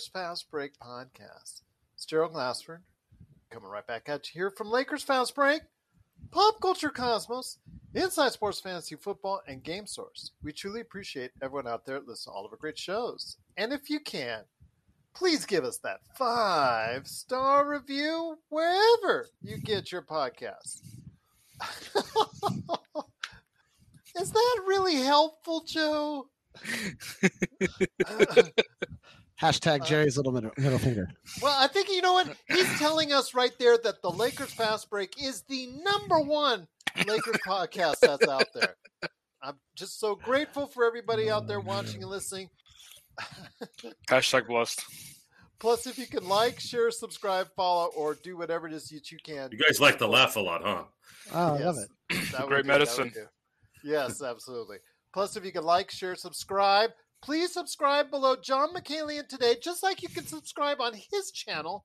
Lakers Fast Break podcast. It's Gerald Glassford coming right back at you here from Lakers Fast Break, Pop Culture Cosmos, Inside Sports Fantasy Football, and Game Source. We truly appreciate everyone out there listening to all of our great shows. And if you can, please give us that five star review wherever you get your podcast. Is that really helpful, Joe? Hashtag uh, Jerry's little middle, middle finger. Well, I think you know what he's telling us right there that the Lakers Fast Break is the number one Lakers podcast that's out there. I'm just so grateful for everybody out there watching and listening. Hashtag blessed. Plus, if you can like, share, subscribe, follow, or do whatever it is that you can. You guys like to laugh a lot, huh? Oh, I love it. That Great do, medicine. Yes, absolutely. Plus, if you can like, share, subscribe, please subscribe below John McCalian today, just like you can subscribe on his channel.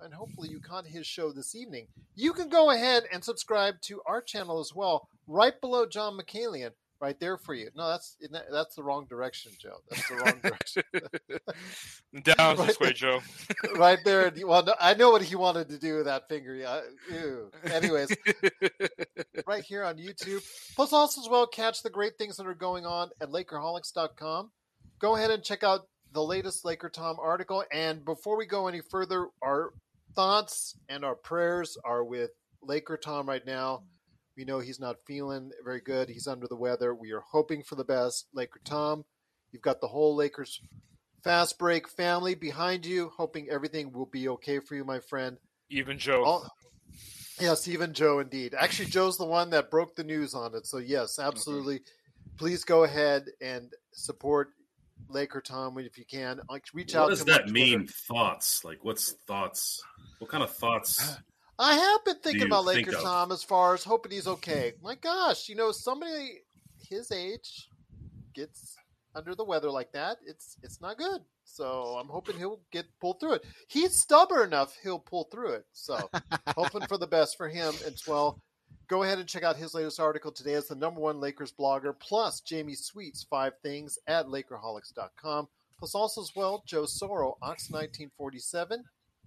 And hopefully, you caught his show this evening. You can go ahead and subscribe to our channel as well, right below John McCalian, right there for you. No, that's that's the wrong direction, Joe. That's the wrong direction. Down Right this way, Joe. right there. Well, no, I know what he wanted to do with that finger. Yeah, ew. Anyways, right here on YouTube. Plus, also as well, catch the great things that are going on at Lakerholics.com. Go ahead and check out the latest Laker Tom article. And before we go any further, our thoughts and our prayers are with Laker Tom right now. We know he's not feeling very good. He's under the weather. We are hoping for the best. Laker Tom, you've got the whole Lakers fast break family behind you, hoping everything will be okay for you, my friend. Even Joe. All, yes, even Joe, indeed. Actually, Joe's the one that broke the news on it. So, yes, mm-hmm. absolutely. Please go ahead and support Laker Tom if you can. Like, reach out What does to him on that mean? Twitter. Thoughts? Like, what's thoughts? What kind of thoughts? I have been thinking about think Laker of? Tom as far as hoping he's okay. My gosh, you know, somebody his age gets under the weather like that, it's it's not good. So I'm hoping he'll get pulled through it. He's stubborn enough; he'll pull through it. So hoping for the best for him as well. Go ahead and check out his latest article today as the number one Lakers blogger, plus Jamie Sweet's five things at Lakerholics.com. Plus also as well, Joe Soro, Ox 1947.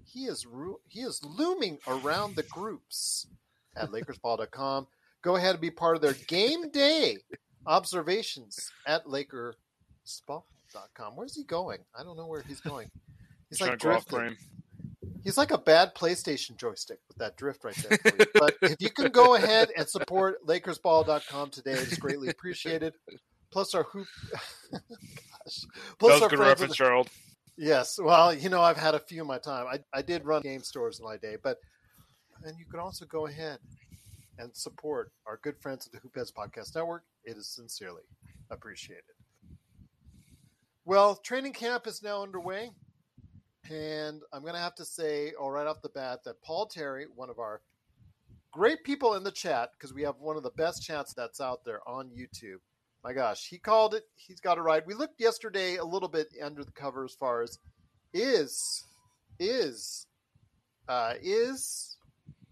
He is ru- he is looming around the groups at LakersBall.com. Go ahead and be part of their game day observations at LakersBall.com. Where's he going? I don't know where he's going. He's like to go off drifting. He's like a bad PlayStation joystick with that drift right there. But if you can go ahead and support LakersBall.com today, it's greatly appreciated. Plus our hoop. Gosh. That was our a good reference, with- Gerald. Yes, well, you know, I've had a few in my time. I, I did run game stores in my day, but and you can also go ahead and support our good friends at the Hoopheads Podcast Network. It is sincerely appreciated. Well, training camp is now underway, and I'm going to have to say, all right off the bat, that Paul Terry, one of our great people in the chat, because we have one of the best chats that's out there on YouTube. My gosh, he called it. He's got it right. We looked yesterday a little bit under the cover as far as is is uh, is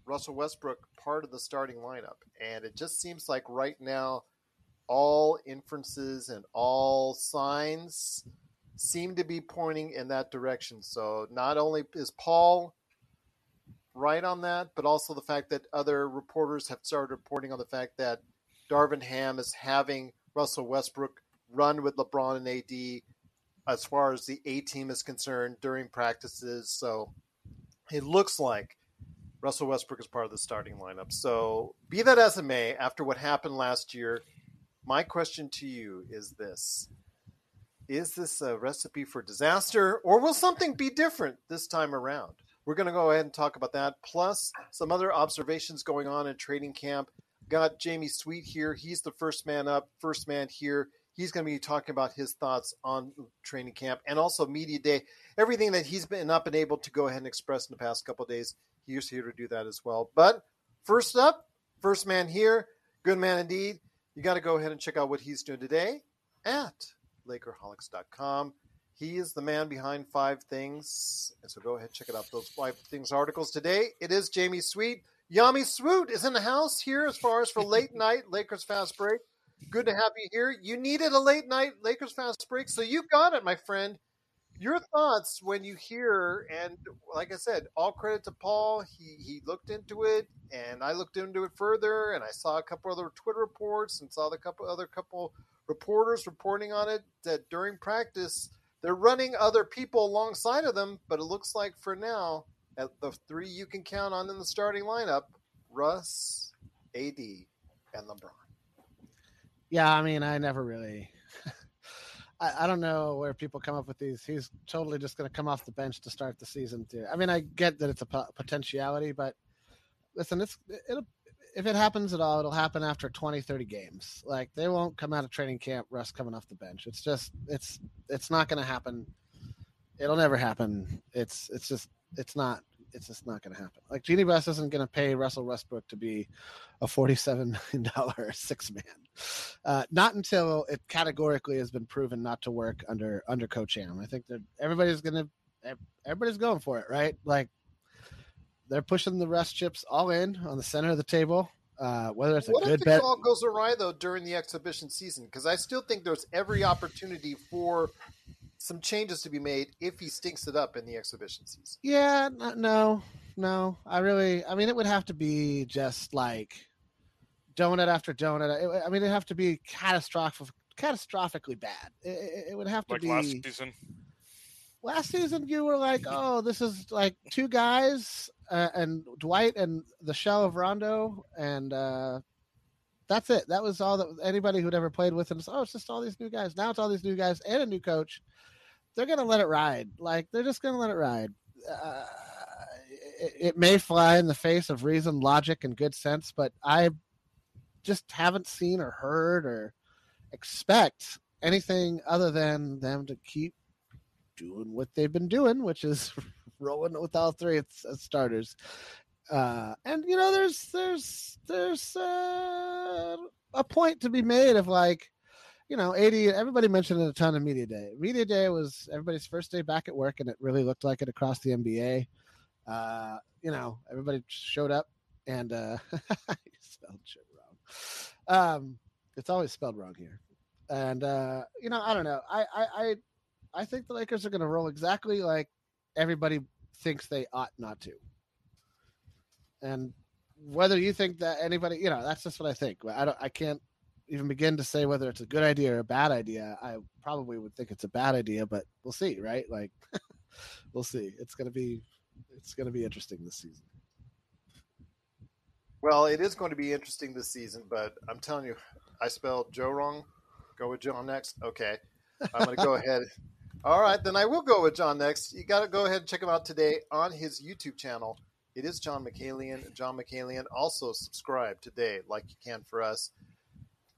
Russell Westbrook part of the starting lineup, and it just seems like right now all inferences and all signs seem to be pointing in that direction. So not only is Paul right on that, but also the fact that other reporters have started reporting on the fact that Darvin Ham is having Russell Westbrook run with LeBron and AD as far as the A team is concerned during practices. So it looks like Russell Westbrook is part of the starting lineup. So be that as it may, after what happened last year, my question to you is this. Is this a recipe for disaster, or will something be different this time around? We're going to go ahead and talk about that, plus some other observations going on in training camp. Got Jamie Sweet here. He's the first man up, first man here. He's going to be talking about his thoughts on training camp and also media day, everything that he's been up and able to go ahead and express in the past couple days. He's here to do that as well. But first up, first man here, good man indeed. You got to go ahead and check out what he's doing today at Lakerholics.com. He is the man behind Five Things. And so go ahead, check it out. Those Five Things articles today. It is Jamie Sweet. Jamie Sweet is in the house here as far as for late night Lakers fast break. Good to have you here. You needed a late night Lakers fast break, so you got it, my friend. Your thoughts when you hear, and like I said, all credit to Paul. He he looked into it, and I looked into it further, and I saw a couple other Twitter reports, and saw the couple other couple reporters reporting on it that during practice they're running other people alongside of them, but it looks like for now, at the three you can count on in the starting lineup, Russ, AD, and LeBron. Yeah, I mean, I never really. I, I don't know where people come up with these. He's totally just going to come off the bench to start the season too. I mean, I get that it's a po- potentiality, but listen, it's it'll if it happens at all, it'll happen after 20, 30 games. Like they won't come out of training camp, Russ coming off the bench. It's just it's it's not going to happen. It'll never happen. It's it's just it's not it's just not going to happen. Like Jeanie Buss isn't going to pay Russell Westbrook to be a forty-seven million dollar six man. Uh, not until it categorically has been proven not to work under under Coach Ham. I think that everybody's going to everybody's going for it, right? Like they're pushing the rest chips all in on the center of the table. Uh, whether it's a what good if bet, it all goes awry though during the exhibition season? Because I still think there's every opportunity for some changes to be made if he stinks it up in the exhibition season. Yeah, no, no. I really, I mean, it would have to be just like donut after donut. It, I mean, it'd have to be catastrophic, catastrophically bad. It, it would have to like be. last season. Last season, you were like, "Oh, this is like two guys uh, and Dwight and the shell of Rondo, and uh, that's it. That was all that anybody who'd ever played with him. Oh, it's just all these new guys. Now it's all these new guys and a new coach. They're gonna let it ride. Like they're just gonna let it ride. Uh, it, it may fly in the face of reason, logic, and good sense, but I just haven't seen or heard or expect anything other than them to keep doing what they've been doing, which is rolling with all three as starters. Uh, and you know, there's there's there's uh, a point to be made of like, you know, eighty. Everybody mentioned it a ton of media day. Media day was everybody's first day back at work, and it really looked like it across the NBA. Uh, you know, everybody showed up, and uh, spelled shit wrong. Um, it's always spelled wrong here, and uh, you know, I don't know. I I I, I think the Lakers are going to roll exactly like everybody thinks they ought not to. And whether you think that anybody, you know, that's just what I think. I don't, I can't even begin to say whether it's a good idea or a bad idea. I probably would think it's a bad idea, but we'll see, right? Like, we'll see. It's gonna be, it's gonna be interesting this season. Well, it is going to be interesting this season, but I'm telling you, I spelled Joe wrong. Go with John next. Okay, I'm going to go ahead. All right, then I will go with John next. You got to go ahead and check him out today on his YouTube channel. It is John McCalion. John McCalion. Also subscribe today, like you can for us.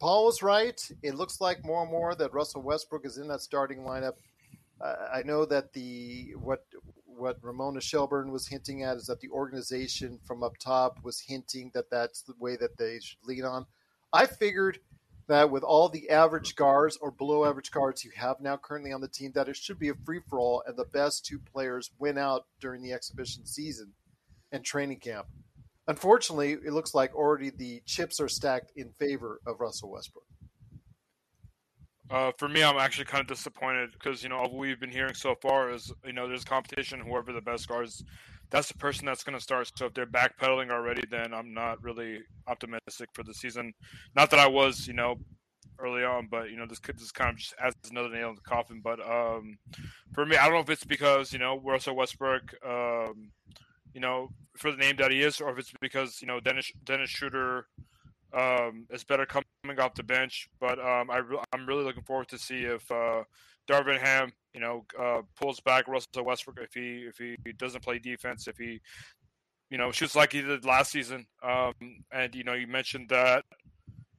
Paul was right. It looks like more and more that Russell Westbrook is in that starting lineup. Uh, I know that the what what Ramona Shelburne was hinting at is that the organization from up top was hinting that that's the way that they should lean on. I figured that with all the average guards or below average guards you have now currently on the team, that it should be a free for all and the best two players win out during the exhibition season and training camp. Unfortunately, it looks like already the chips are stacked in favor of Russell Westbrook. Uh, for me, I'm actually kind of disappointed because you know all we've been hearing so far is you know there's competition. Whoever the best guards, that's the person that's going to start. So if they're backpedaling already, then I'm not really optimistic for the season. Not that I was, you know, early on, but you know this could this kind of just adds another nail in the coffin. But um, for me, I don't know if it's because you know Russell Westbrook, um, you know, for the name that he is, or if it's because you know Dennis Dennis Schroeder um, is better coming off the bench. But um, I re- I'm really looking forward to see if uh, Darvin Ham, you know, uh, pulls back Russell Westbrook if he if he doesn't play defense, if he you know shoots like he did last season. Um, and you know, you mentioned that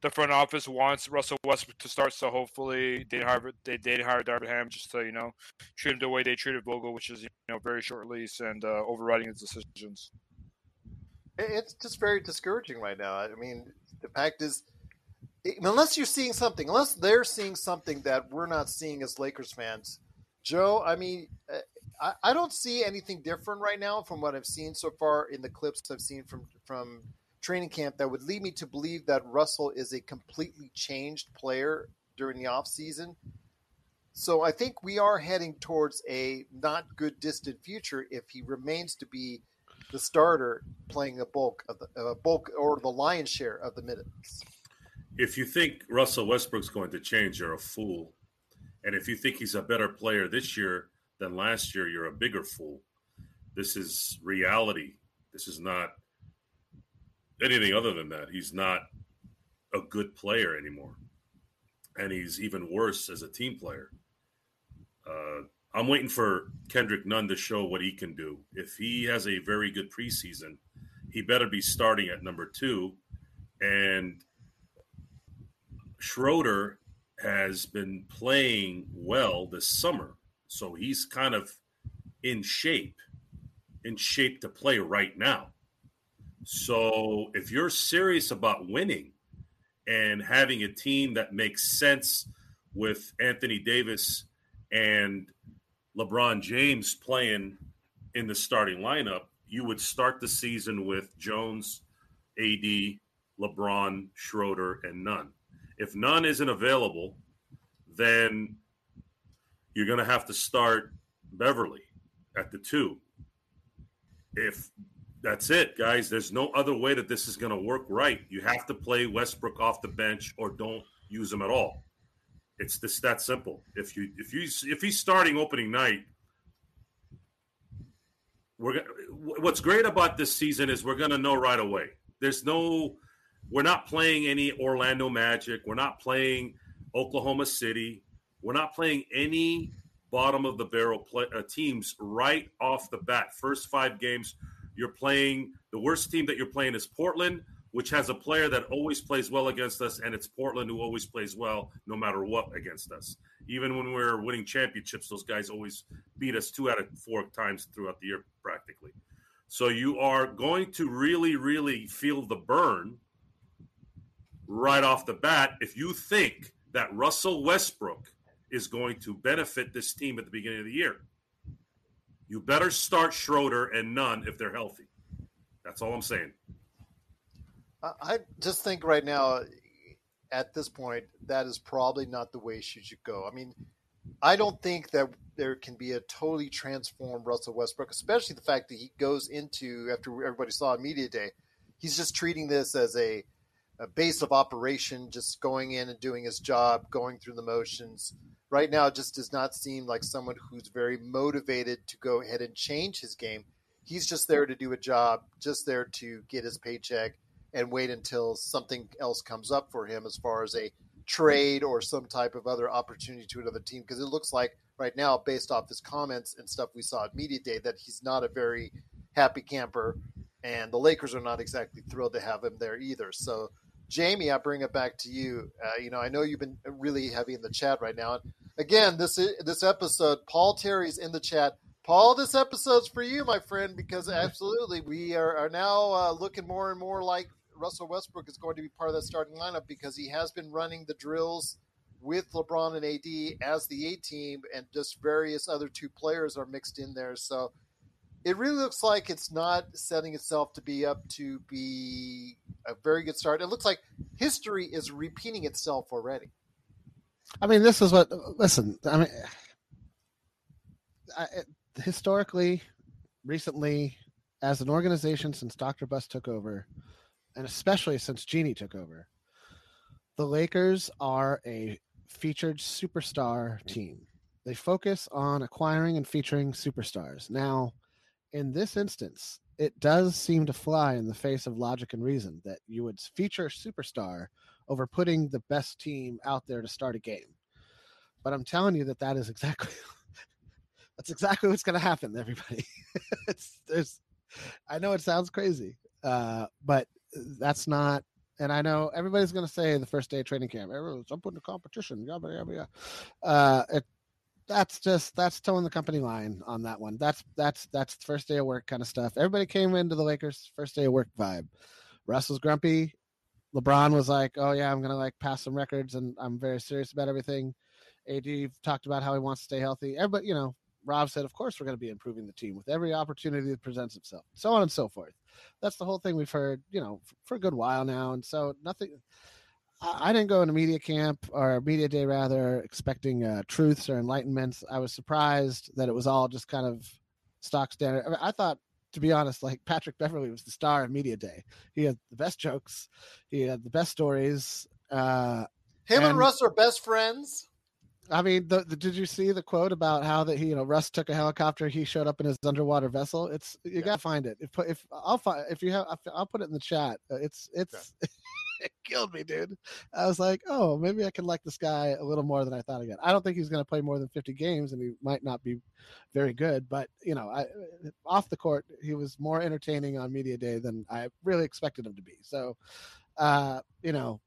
the front office wants Russell Westbrook to start, so hopefully they hire they hire Darvin Ham just to you know treat him the way they treated Vogel, which is you know very short lease and uh, overriding his decisions. It's just very discouraging right now. I mean, the fact is, unless you're seeing something, unless they're seeing something that we're not seeing as Lakers fans, Joe. I mean, uh, I, I don't see anything different right now from what I've seen so far in the clips I've seen from from training camp that would lead me to believe that Russell is a completely changed player during the offseason. So I think we are heading towards a not good distant future if he remains to be the starter playing the bulk of the uh, bulk or the lion's share of the minutes. If you think Russell Westbrook's going to change, you're a fool. And if you think he's a better player this year than last year, you're a bigger fool. This is reality. This is not anything other than that. He's not a good player anymore. And he's even worse as a team player. Uh, I'm waiting for Kendrick Nunn to show what he can do. If he has a very good preseason, he better be starting at number two. And Schroeder has been playing well this summer. So he's kind of in shape, in shape to play right now. So if you're serious about winning and having a team that makes sense with Anthony Davis and LeBron James playing in the starting lineup, you would start the season with Jones, AD, LeBron, Schroeder, and Nunn. If Nunn isn't available, then you're going to have to start Beverley at the two. If that's it, guys, there's no other way that this is going to work right. You have to play Westbrook off the bench or don't use him at all. It's just that simple. If you if you if he's starting opening night, we're what's great about this season is we're going to know right away. There's no we're not playing any Orlando Magic. We're not playing Oklahoma City. We're not playing any bottom of the barrel play, uh, teams right off the bat. First five games, you're playing the worst team that you're playing is Portland which has a player that always plays well against us, and it's Portland who always plays well no matter what against us. Even when we're winning championships, those guys always beat us two out of four times throughout the year, practically. So you are going to really, really feel the burn right off the bat if you think that Russell Westbrook is going to benefit this team at the beginning of the year. You better start Schroeder and Nunn if they're healthy. That's all I'm saying. I just think right now, at this point, that is probably not the way she should go. I mean, I don't think that there can be a totally transformed Russell Westbrook, especially the fact that he goes into after everybody saw media day, he's just treating this as a, a base of operation, just going in and doing his job, going through the motions. Right now, just does not seem like someone who's very motivated to go ahead and change his game. He's just there to do a job, just there to get his paycheck and wait until something else comes up for him as far as a trade or some type of other opportunity to another team because it looks like right now based off his comments and stuff we saw at media day that he's not a very happy camper and the lakers are not exactly thrilled to have him there either so jamie i bring it back to you. Uh, you know i know you've been really heavy in the chat right now. And again this this episode paul terry's in the chat. Paul, this episode's for you, my friend, because absolutely we are, are now uh, looking more and more like Russell Westbrook is going to be part of that starting lineup because he has been running the drills with LeBron and AD as the A team, and just various other two players are mixed in there. So it really looks like it's not setting itself to be up to be a very good start. It looks like history is repeating itself already. I mean, this is what. Listen, I mean, I, historically, recently, as an organization, since Dr. Buss took over, and especially since Jeanie took over, the Lakers are a featured superstar team. They focus on acquiring and featuring superstars. Now, in this instance, it does seem to fly in the face of logic and reason that you would feature superstar over putting the best team out there to start a game. But I'm telling you that that is exactly that's exactly what's going to happen. Everybody, it's there's I know it sounds crazy, uh, but that's not. And I know everybody's going to say the first day of training camp, everyone's up in the competition, yabba yabba yabba. Uh, it, that's just that's towing the company line on that one. That's that's that's first day of work kind of stuff. Everybody came into the Lakers first day of work vibe. Russ was grumpy. LeBron was like, "Oh yeah, I'm gonna like pass some records, and I'm very serious about everything." AD talked about how he wants to stay healthy. Everybody, you know, Rob said, "Of course, we're going to be improving the team with every opportunity that presents itself, so on and so forth." That's the whole thing we've heard, you know, for a good while now, and so nothing. I didn't go into media camp or media day rather expecting uh, truths or enlightenments. I was surprised that it was all just kind of stock standard. I, mean, I thought, to be honest, like Patrick Beverley was the star of media day. He had the best jokes, he had the best stories. Uh, Him and, and Russ are best friends. I mean, the, the, did you see the quote about how that he, you know, Russ took a helicopter, he showed up in his underwater vessel? It's you yeah. gotta find it. If if I'll find if you have, I'll put it in the chat. It's it's. Yeah. it killed me, dude. I was like, oh, maybe I can like this guy a little more than I thought again. I don't think he's going to play more than 50 games, and he might not be very good. But you know, I, off the court, he was more entertaining on media day than I really expected him to be. So, uh, you know,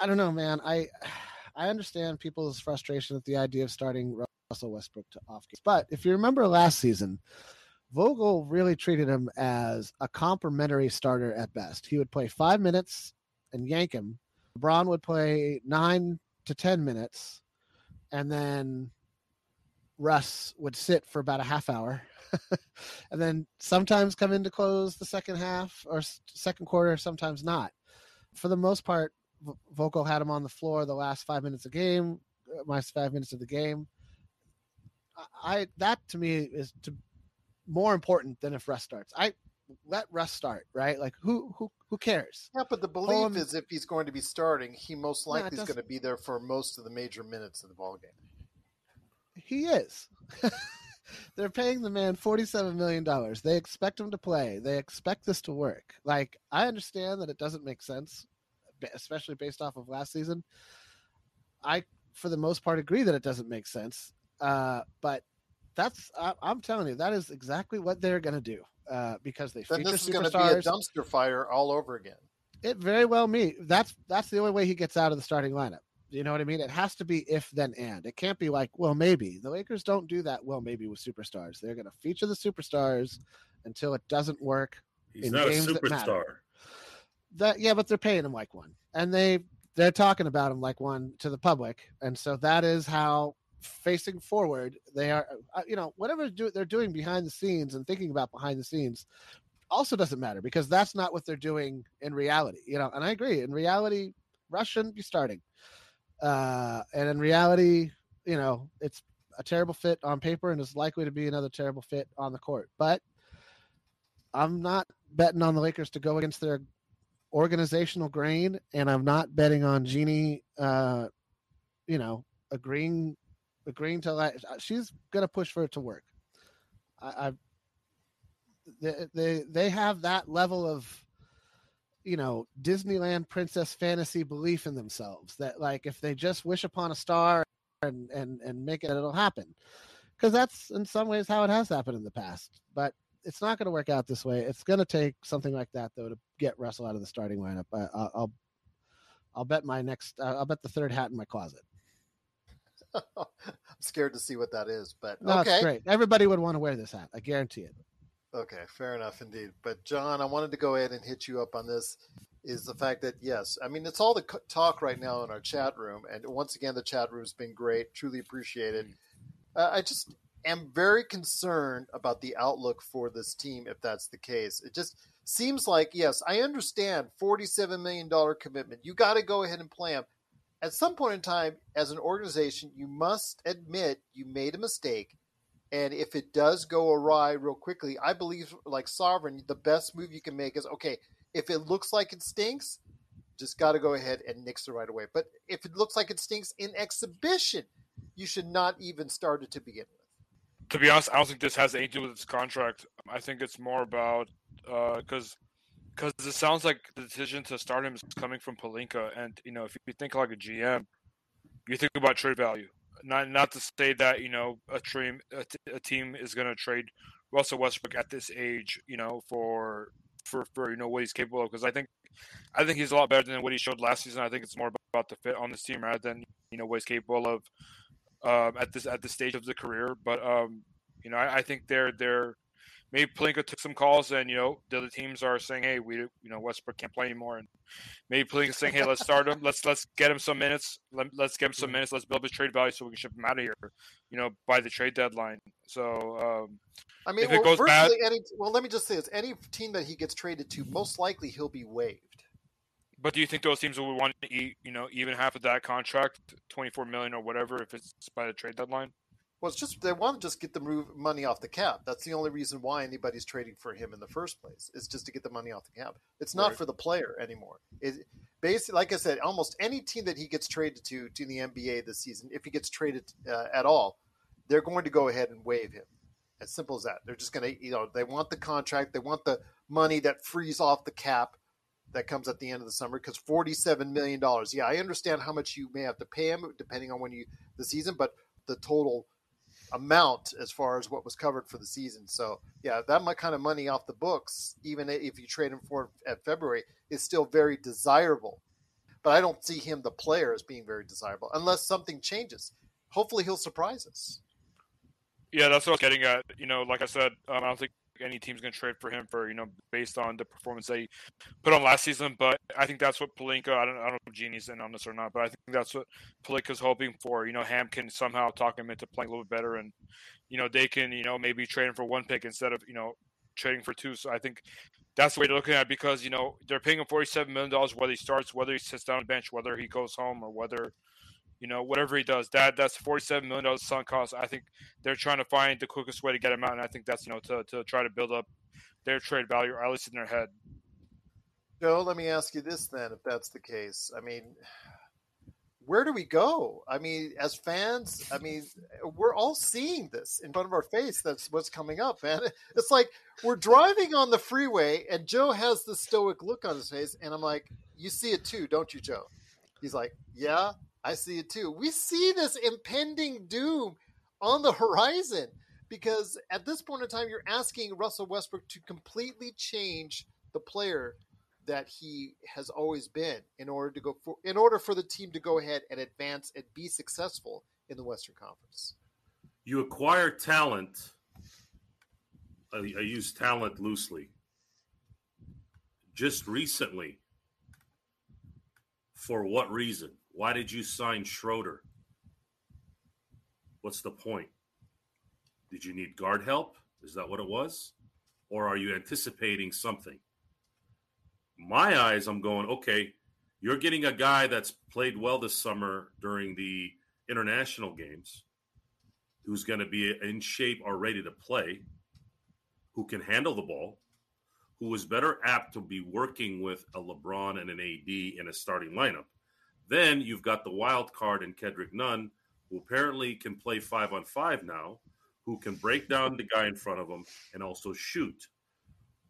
I don't know, man. I I understand people's frustration at the idea of starting Russell Westbrook to off games. But if you remember last season, Vogel really treated him as a complimentary starter at best. He would play five minutes and yank him. LeBron would play nine to 10 minutes, and then Russ would sit for about a half hour. and then sometimes come in to close the second half or second quarter, sometimes not. For the most part, Vogel had him on the floor the last five minutes of game, uh, my five minutes of the game. I that to me is to more important than if Russ starts. I let Russ start, right? Like who who who cares? Yeah, but the belief is if he's going to be starting, he most likely is going to be there for most of the major minutes of the ball game. He is. They're paying the man forty-seven million dollars. They expect him to play. They expect this to work. Like I understand that it doesn't make sense especially based off of last season. I, for the most part, agree that it doesn't make sense. Uh, but that's I, am telling you that is exactly what they're going to do uh, because they then feature this is going to be a dumpster fire all over again. It very well me that's that's the only way he gets out of the starting lineup. You know what I mean? It has to be if then and. It can't be like well maybe. The Lakers don't do that well maybe with superstars. They're going to feature the superstars until it doesn't work. He's not a superstar that yeah, but they're paying him like one, and they they're talking about him like one to the public, and so that is how facing forward they are. Uh, you know, whatever do, they're doing behind the scenes and thinking about behind the scenes also doesn't matter because that's not what they're doing in reality. You know, and I agree. In reality, Russ shouldn't be starting, uh, and in reality, you know, it's a terrible fit on paper and is likely to be another terrible fit on the court. But I'm not betting on the Lakers to go against their organizational grain, and I'm not betting on Jeanie. Uh, you know, agreeing agreeing to that. She's gonna push for it to work. I, I they, they they have that level of you know Disneyland princess fantasy belief in themselves that like if they just wish upon a star and and and make it it'll happen because that's in some ways how it has happened in the past but it's not going to work out this way. It's going to take something like that though to get Russell out of the starting lineup. I, will I'll bet my next. I'll bet the third hat in my closet. I'm scared to see what that is, but no, okay, great. Everybody would want to wear this hat. I guarantee it. Okay, fair enough indeed. But John, I wanted to go ahead and hit you up on this. Is the fact that yes, I mean it's all the talk right now in our chat room, and once again the chat room's been great. Truly appreciated. Uh, I just am very concerned about the outlook for this team if that's the case. It just seems like, yes, I understand $47 million commitment. You got to go ahead and play him. At some point in time, as an organization, you must admit you made a mistake. And if it does go awry real quickly, I believe, like Sovereign, the best move you can make is okay, if it looks like it stinks, just got to go ahead and nix it right away. But if it looks like it stinks in exhibition, you should not even start it to begin with. To be honest, I don't think this has anything to do with its contract. I think it's more about because uh, because it sounds like the decision to start him is coming from Pelinka, and you know if you think like a GM, you think about trade value. Not not to say that you know a team a, t- a team is going to trade Russell Westbrook at this age, you know, for for for you know what he's capable of. Because I think I think he's a lot better than what he showed last season. I think it's more about the fit on this team rather than you know what he's capable of um, at this at this stage of the career. But um, you know, I, I think they're they're maybe Pelinka took some calls and you know the other teams are saying, hey, we you know Westbrook can't play anymore, and maybe Pelinka saying, hey, let's start him, let's let's get him some minutes, Let, us get him some minutes, let's build his trade value so we can ship him out of here, you know, by the trade deadline. So um, I mean, if well, virtually bad, any well, let me just say this: any team that he gets traded to, most likely he'll be waived. But do you think those teams will want to eat, you know, even half of that contract, twenty four million or whatever, if it's by the trade deadline? Well, it's just they want to just get the move money off the cap. That's the only reason why anybody's trading for him in the first place. Is just to get the money off the cap. It's not right. for the player anymore. It basically, like I said, almost any team that he gets traded to to the NBA this season, if he gets traded uh, at all, they're going to go ahead and waive him. As simple as that. They're just going to, you know, they want the contract, they want the money that frees off the cap that comes at the end of the summer because forty-seven million dollars. Yeah, I understand how much you may have to pay him depending on when you the season, but the total amount as far as what was covered for the season. So yeah, that my kind of money off the books, even if you trade him for at February, is still very desirable. But I don't see him, the player, as being very desirable unless something changes. Hopefully, he'll surprise us. Yeah, that's what I was getting at. You know, like I said, um, I don't think any team's going to trade for him for you know based on the performance they put on last season. But I think that's what Pelinka, I don't I don't know if Jeanie's in on this or not, but I think that's what Pelinka's hoping for. You know, Ham can somehow talk him into playing a little bit better, and you know they can you know maybe trade him for one pick instead of you know trading for two. So I think that's the way they're looking at it because you know they're paying him forty seven million dollars whether he starts, whether he sits down on the bench, whether he goes home, or whether you know, whatever he does, that that's forty-seven million dollars sunk cost. I think they're trying to find the quickest way to get him out, and I think that's you know to to try to build up their trade value, or at least in their head. Joe, let me ask you this then, if that's the case. I mean, where do we go? I mean, as fans, I mean, we're all seeing this in front of our face. That's what's coming up, man. It's like we're driving on the freeway, and Joe has the stoic look on his face, and I'm like, "You see it too, don't you, Joe?" He's like, "Yeah." I see it too. We see this impending doom on the horizon because at this point in time, you're asking Russell Westbrook to completely change the player that he has always been in order to go for in order for the team to go ahead and advance and be successful in the Western Conference. You acquire talent. I, I use talent loosely. Just recently, for what reason? Why did you sign Schroeder? What's the point? Did you need guard help? Is that what it was? Or are you anticipating something? My eyes, I'm going, okay, you're getting a guy that's played well this summer during the international games, who's going to be in shape or ready to play, who can handle the ball, who is better apt to be working with a LeBron and an AD in a starting lineup. Then you've got the wild card in Kendrick Nunn, who apparently can play five on five now, who can break down the guy in front of him and also shoot.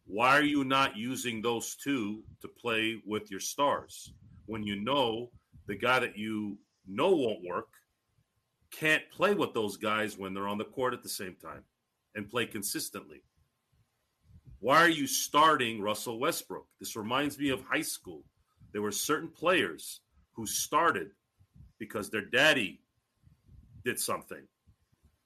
Why are you not using those two to play with your stars when you know the guy that you know won't work can't play with those guys when they're on the court at the same time and play consistently? Why are you starting Russell Westbrook? This reminds me of high school. There were certain players who started because their daddy did something,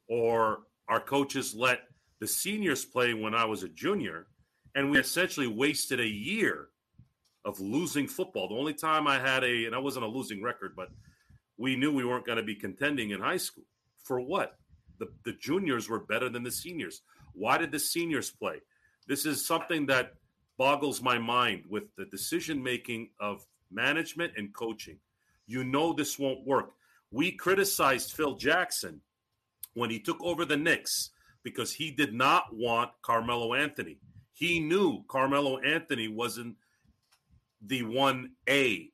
or our coaches let the seniors play when I was a junior, and we essentially wasted a year of losing football. The only time I had a, and I wasn't a losing record, but we knew we weren't going to be contending in high school. For what? The, the juniors were better than the seniors. Why did the seniors play? This is something that boggles my mind with the decision making of management and coaching. You know this won't work. We criticized Phil Jackson when he took over the Knicks because he did not want Carmelo Anthony. He knew Carmelo Anthony wasn't the 1A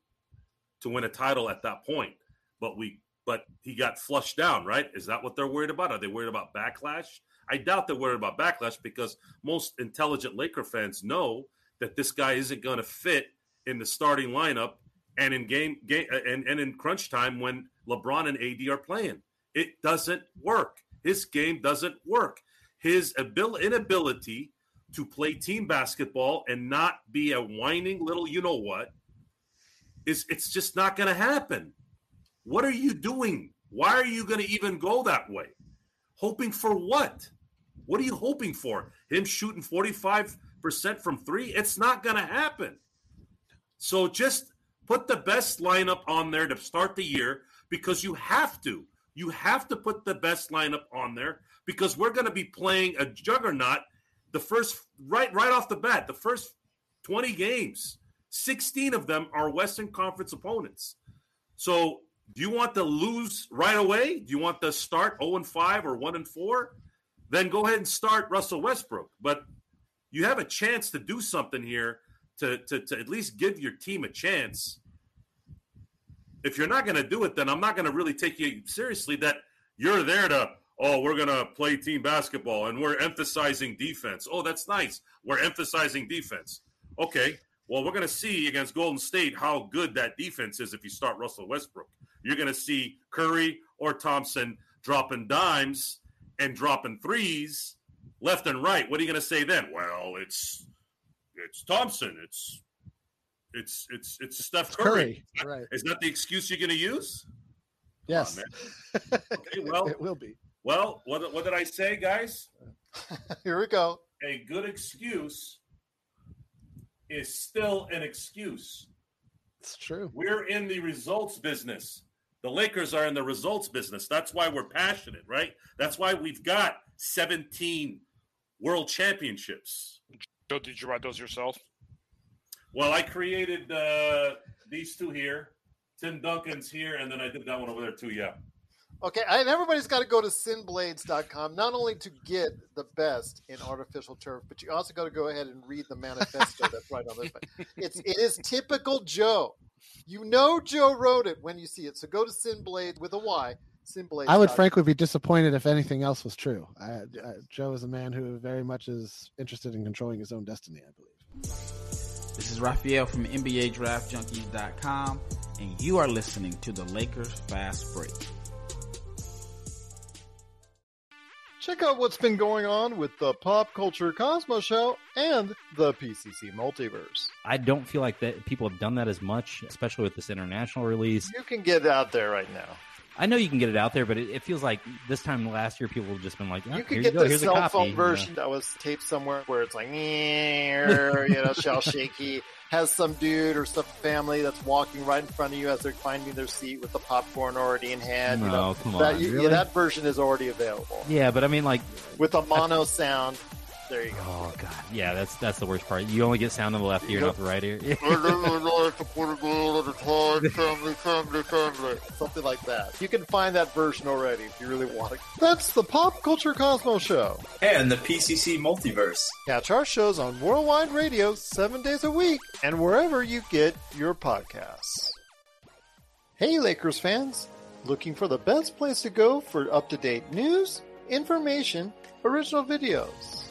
to win a title at that point. But we but he got flushed down, right? Is that what they're worried about? Are they worried about backlash? I doubt they're worried about backlash because most intelligent Laker fans know that this guy isn't going to fit in the starting lineup and in game, game uh, and, and in crunch time when LeBron and AD are playing. It doesn't work. His game doesn't work. His abil- inability to play team basketball and not be a whining little you know what is it's just not going to happen. What are you doing? Why are you going to even go that way? Hoping for what? What are you hoping for? Him shooting 45% from 3? It's not going to happen. So just put the best lineup on there to start the year because you have to. You have to put the best lineup on there because we're going to be playing a juggernaut the first right right off the bat, the first 20 games. 16 of them are Western Conference opponents. So, do you want to lose right away? Do you want to start 0 and 5 or 1 and 4? Then go ahead and start Russell Westbrook. But you have a chance to do something here to, to, to at least give your team a chance. If you're not going to do it, then I'm not going to really take you seriously that you're there to, oh, we're going to play team basketball and we're emphasizing defense. Oh, that's nice. We're emphasizing defense. Okay. Well, we're going to see against Golden State how good that defense is if you start Russell Westbrook. You're going to see Curry or Thompson dropping dimes and dropping threes left and right. What are you going to say then? Well, it's it's Thompson. It's it's it's it's Steph Curry. Curry, right. Is that the excuse you're going to use? Yes. man. Okay, well, it will be. well, what what did I say, guys? Here we go. A good excuse is still an excuse. It's true. We're in the results business. The Lakers are in the results business. That's why we're passionate, right? That's why we've got 17 world championships. Joe, did you write those yourself? Well, I created uh, these two here. Tim Duncan's here, and then I did that one over there too. Yeah. Okay, and everybody's got to go to synblades.com not only to get the best in artificial turf, but you also got to go ahead and read the manifesto that's right on this. It's it is typical Joe. You know Joe wrote it when you see it. So go to Synblade with a Y. Synblade. I would frankly be disappointed if anything else was true. I, I, Joe is a man who very much is interested in controlling his own destiny, I believe. This is Raphael from NBADraftJunkies.com, and you are listening to the Lakers Fast Break. Check out what's been going on with the Pop Culture Cosmos Show and the PCC Multiverse. I don't feel like that people have done that as much, especially with this international release. You can get it out there right now. I know you can get it out there, but it, it feels like this time last year people have just been like, oh, You here get you go, the here's a cell copy. phone you know. version that was taped somewhere where it's like, you know, shell shaky. Has some dude or some family that's walking right in front of you as they're finding their seat with the popcorn already in hand. you know, come that, on, you- yeah, that version is already available Yeah, but I mean, like, with a mono sound. There you go. oh god, yeah, that's that's the worst part. You only get sound on the left ear, not the right ear. Something like that. You can find that version already if you really want it. That's the Pop Culture Cosmos Show. and the PCC Multiverse. Catch our shows on Worldwide Radio seven days a week and wherever you get your podcasts. Hey, Lakers fans! Looking for the best place to go for up to date news, information, original videos,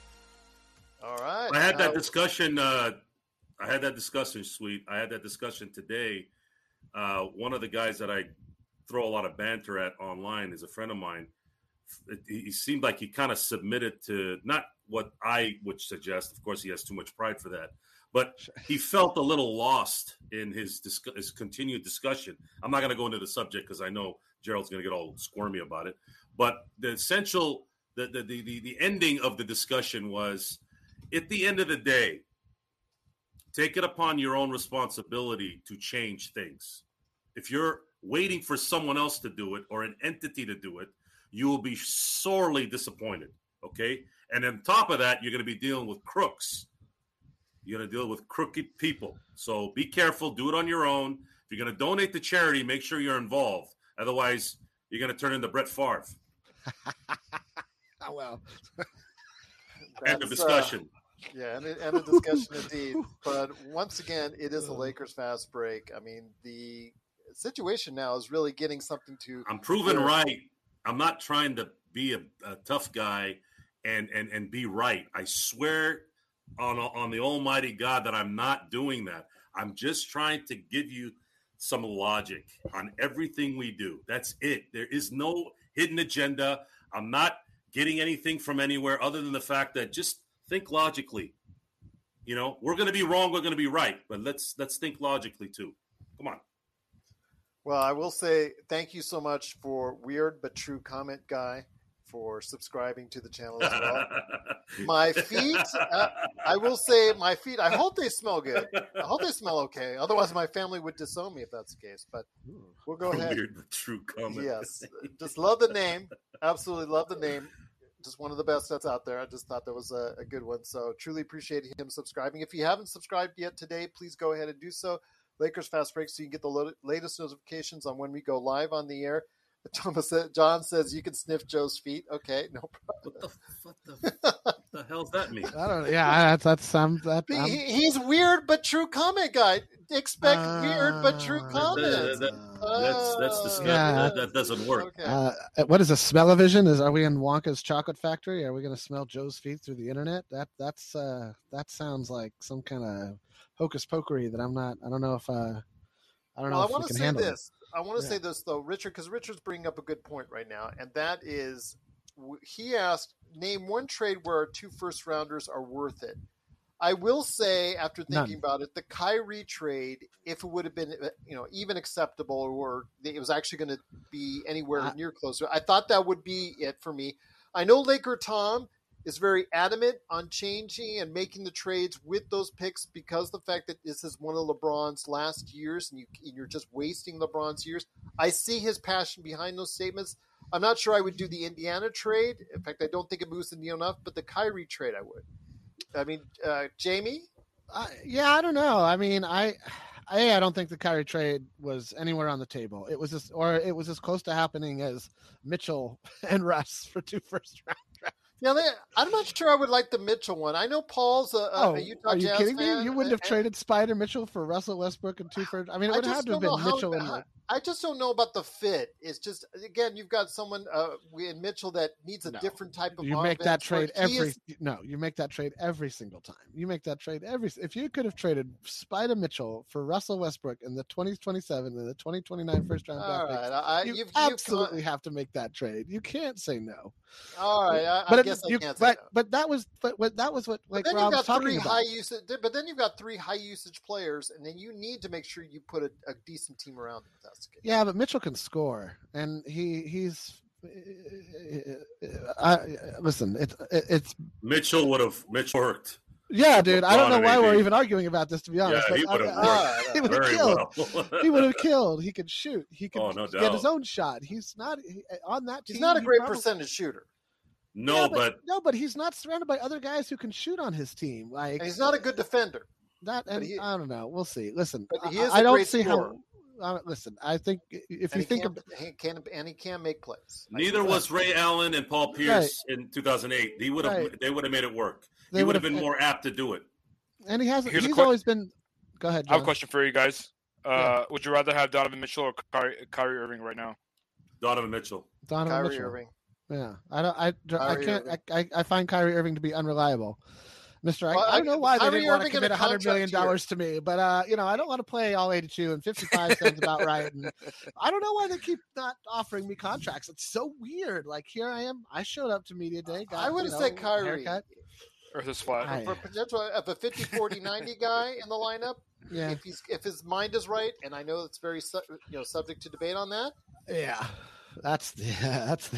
All right. I had that discussion. Uh, I had that discussion, sweet. I had that discussion today. Uh, one of the guys that I throw a lot of banter at online is a friend of mine. He he seemed like he kind of submitted to not what I would suggest. Of course, he has too much pride for that. but he felt a little lost in his, dis- his continued discussion. I'm not going to go into the subject because I know Gerald's going to get all squirmy about it. But the essential, the, the, the, the ending of the discussion was at the end of the day, take it upon your own responsibility to change things. If you're waiting for someone else to do it or an entity to do it, you will be sorely disappointed. Okay. And on top of that, you're going to be dealing with crooks. You're going to deal with crooked people. So be careful. Do it on your own. If you're going to donate to charity, make sure you're involved. Otherwise, you're going to turn into Brett Favre. Well, End of uh, discussion. Yeah, and, and a discussion indeed. But once again, it is a uh. Lakers fast break. I mean, the situation now is really getting something to. I'm proven where- right. I'm not trying to be a, a tough guy and, and and be right. I swear on on the Almighty God that I'm not doing that. I'm just trying to give you some logic on everything we do. That's it. There is no hidden agenda. I'm not getting anything from anywhere other than the fact that just think logically. You know, we're going to be wrong. We're going to be right, but let's let's think logically too. Come on. Well, I will say thank you so much for weird but true comment guy for subscribing to the channel as well. my feet, uh, I will say my feet. I hope they smell good. I hope they smell okay. Otherwise, my family would disown me if that's the case. But we'll go ahead. Weird but true comment. Yes, just love the name. Absolutely love the name. Just one of the best that's out there. I just thought that was a, a good one. So truly appreciate him subscribing. If you haven't subscribed yet today, please go ahead and do so. Lakers Fast Break, so you can get the lo- latest notifications on when we go live on the air. Thomas, John says you can sniff Joe's feet. Okay, no problem. What the, what the, the hell's that mean? I don't. Yeah, that's that's um that. He- he's weird but true comic guy. Expect weird but true comic. comments. that- That's that's disgusting. Yeah. That, that doesn't work. Okay. Uh, what is a smell-o-vision? Is are we in Wonka's chocolate factory? Are we going to smell Joe's feet through the internet? That that's uh that sounds like some kind of hocus pokery that I'm not. I don't know if uh I don't know I want to say handle. this. I want to Yeah. say this though, Richard, because Richard's bringing up a good point right now, and that is, w- he asked, name one trade where our two first rounders are worth it. I will say, after thinking None. about it, the Kyrie trade, if it would have been, uh, you know, even acceptable, or it was actually going to be anywhere near closer, I thought that would be it for me. I know Laker Tom is very adamant on changing and making the trades with those picks because the fact that this is one of LeBron's last years and, you, and you're just wasting LeBron's years. I see his passion behind those statements. I'm not sure I would do the Indiana trade. In fact, I don't think it moves the needle enough, but the Kyrie trade I would. I mean, uh, Jamie, I, yeah, I don't know. I mean, I, I, I don't think the Kyrie trade was anywhere on the table. It was just, or it was as close to happening as Mitchell and Russ for two first round. Yeah, I'm not sure I would like the Mitchell one. I know Paul's a, a, Oh, Utah are you Jazz kidding me? You wouldn't have and- traded Spida Mitchell for Russell Westbrook and two first. I mean, it would have to have been how- Mitchell and. how- I just don't know about the fit. It's just again, you've got someone uh, in Mitchell that needs a No. different type of. You make that trade every is- no. You make that trade every single time. You make that trade every. If you could have traded Spida Mitchell for Russell Westbrook in the 2027 and the 2029 first round all draft right, picks, I, you absolutely have to make that trade. You can't say no. all right, I, but it- guess you, I can't say but no. but that was but, what that was what But like then Rob you've was got talking three about. high usage. But then you've got three high usage players, and then you need to make sure you put a, a decent team around them. That's the. Yeah, but Mitchell can score, and he he's. Eh, eh, eh, I, listen, it's it's Mitchell would have Mitchell worked. yeah, dude. I don't know why and we're even arguing about this, to be honest. Yeah, he uh, would have I- uh, worked he would have very killed. well. he would have killed. He could shoot. He could Oh, no get his own shot. He's not he, on that team. He's not a great probably- percentage shooter, no, Yeah, but no, but he's not surrounded by other guys who can shoot on his team. Like and he's not a good defender. that. And he- I don't know. We'll see. Listen, But he I- is don't great see scorer. how. Uh, listen, I think if And you he think can, of he can and he can make plays. Neither was that. Ray Allen and Paul Pierce in 2008. He would have Right. they would have made it work. They he would would've- have been more apt to do it. and he has Here's he's que- always been. Go ahead. I have a question for you guys. Uh, Yeah. Would you rather have Donovan Mitchell or Kyrie, Kyrie Irving right now? Donovan Mitchell. Donovan Kyrie Mitchell. Irving. Yeah, I don't. I, I can't. I, I, I find Kyrie Irving to be unreliable, Mister. I, Well, I don't know why they Kyrie didn't want to Irving in commit a a hundred million dollars to me, but uh, you know, I don't want to play all eighty-two and fifty-five sounds about right. And I don't know why they keep not offering me contracts. It's so weird. Like here I am. I showed up to media day. Got, I would you have know, said a Kyrie. haircut. Earth is flat. I- For potential of a 50, 40, 90 guy in the lineup, Yeah, if he's if his mind is right, and I know it's very su- you know subject to debate on that. yeah. That's yeah, that's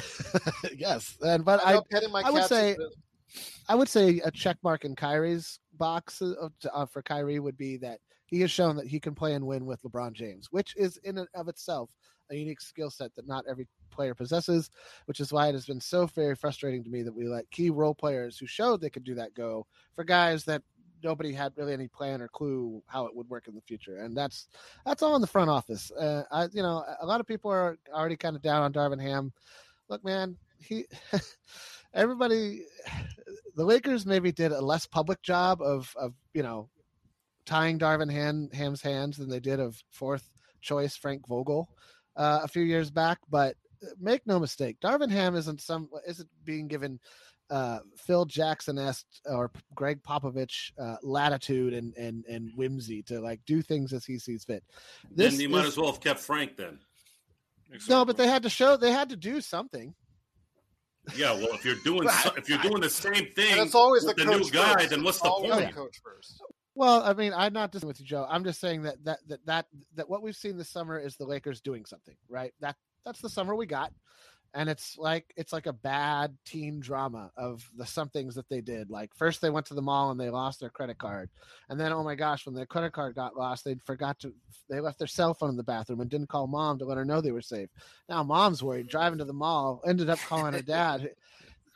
yes. And but I, I would say- I would say a check mark in Kyrie's box uh, uh, for Kyrie would be that he has shown that he can play and win with LeBron James, which is in and of itself a unique skill set that not every player possesses, which is why it has been so very frustrating to me that we let key role players who showed they could do that go for guys that nobody had really any plan or clue how it would work in the future. And that's that's all in the front office. Uh, I you know, a lot of people are already kind of down on Darvin Ham. Look, man, he everybody the Lakers maybe did a less public job of of you know tying Darvin Ham, Ham's hands than they did of fourth choice Frank Vogel uh, a few years back. But make no mistake, Darvin Ham isn't some isn't being given uh, Phil Jackson esque or Gregg Popovich uh, latitude and, and and whimsy to like do things as he sees fit. then you might is- as well have kept Frank then. no, but they had to show they had to do something. Yeah, well, if you're doing so, if you're doing the same thing and it's always with the the new coach guy, first. then what's It's the always point? the coach first. Well, I mean, I'm not disagreeing with you, Joe. I'm just saying that that that that that what we've seen this summer is the Lakers doing something, right? That that's the summer we got, and it's like it's like a bad teen drama of the somethings that they did. Like first they went to the mall and they lost their credit card, and then oh my gosh, when their credit card got lost, they forgot to they left their cell phone in the bathroom and didn't call mom to let her know they were safe. Now mom's worried, driving to the mall, ended up calling her dad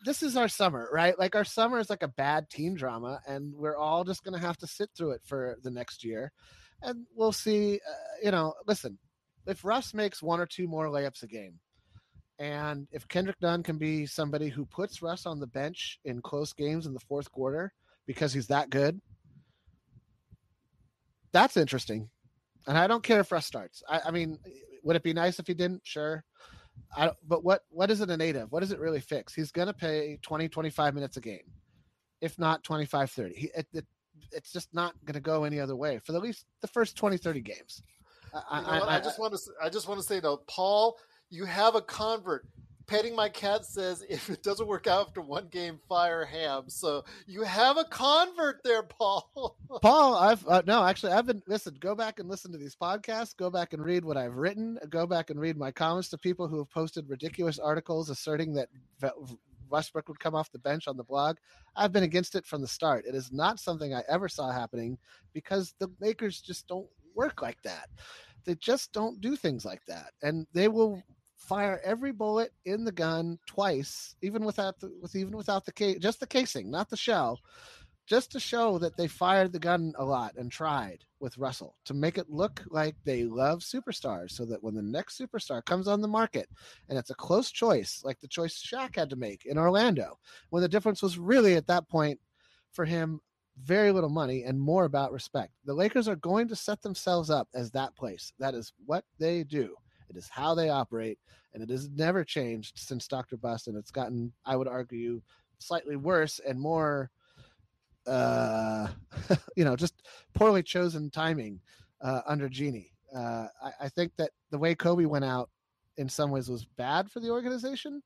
this is our summer, right? Like our summer is like a bad teen drama, and we're all just going to have to sit through it for the next year, and we'll see. Uh, you know, listen, if Russ makes one or two more layups a game, and if Kendrick Nunn can be somebody who puts Russ on the bench in close games in the fourth quarter because he's that good, that's interesting. And I don't care if Russ starts. I, I mean, would it be nice if he didn't? Sure. I but what what is it a native? What does it really fix? He's going to pay 20 25 minutes a game. If not 25 30. He, it, it, it's just not going to go any other way for at least the first 20 30 games. I, You know what? I, just want to. I just want to say though, Paul, you have a convert. Petting my cat says if it doesn't work out after one game, fire Ham. So you have a convert there, Paul. Paul, I've uh, no, actually, I've been listen. Go back and listen to these podcasts. Go back and read what I've written. Go back and read my comments to people who have posted ridiculous articles asserting that Westbrook would come off the bench on the blog. I've been against it from the start. It is not something I ever saw happening because the Lakers just don't work like that. They just don't do things like that, and they will fire every bullet in the gun twice, even without the with even without the case, just the casing, not the shell just to show that they fired the gun a lot and tried with Russell to make it look like they love superstars so that when the next superstar comes on the market and it's a close choice, like the choice Shaq had to make in Orlando, when the difference was really at that point for him very little money and more about respect. The Lakers are going to set themselves up as that place. That is what they do. It is how they operate, and it has never changed since Dr. Buss, and it's gotten, I would argue, slightly worse and more uh, you know, just poorly chosen timing uh, under Jeanie. Uh, I, I think that the way Kobe went out in some ways was bad for the organization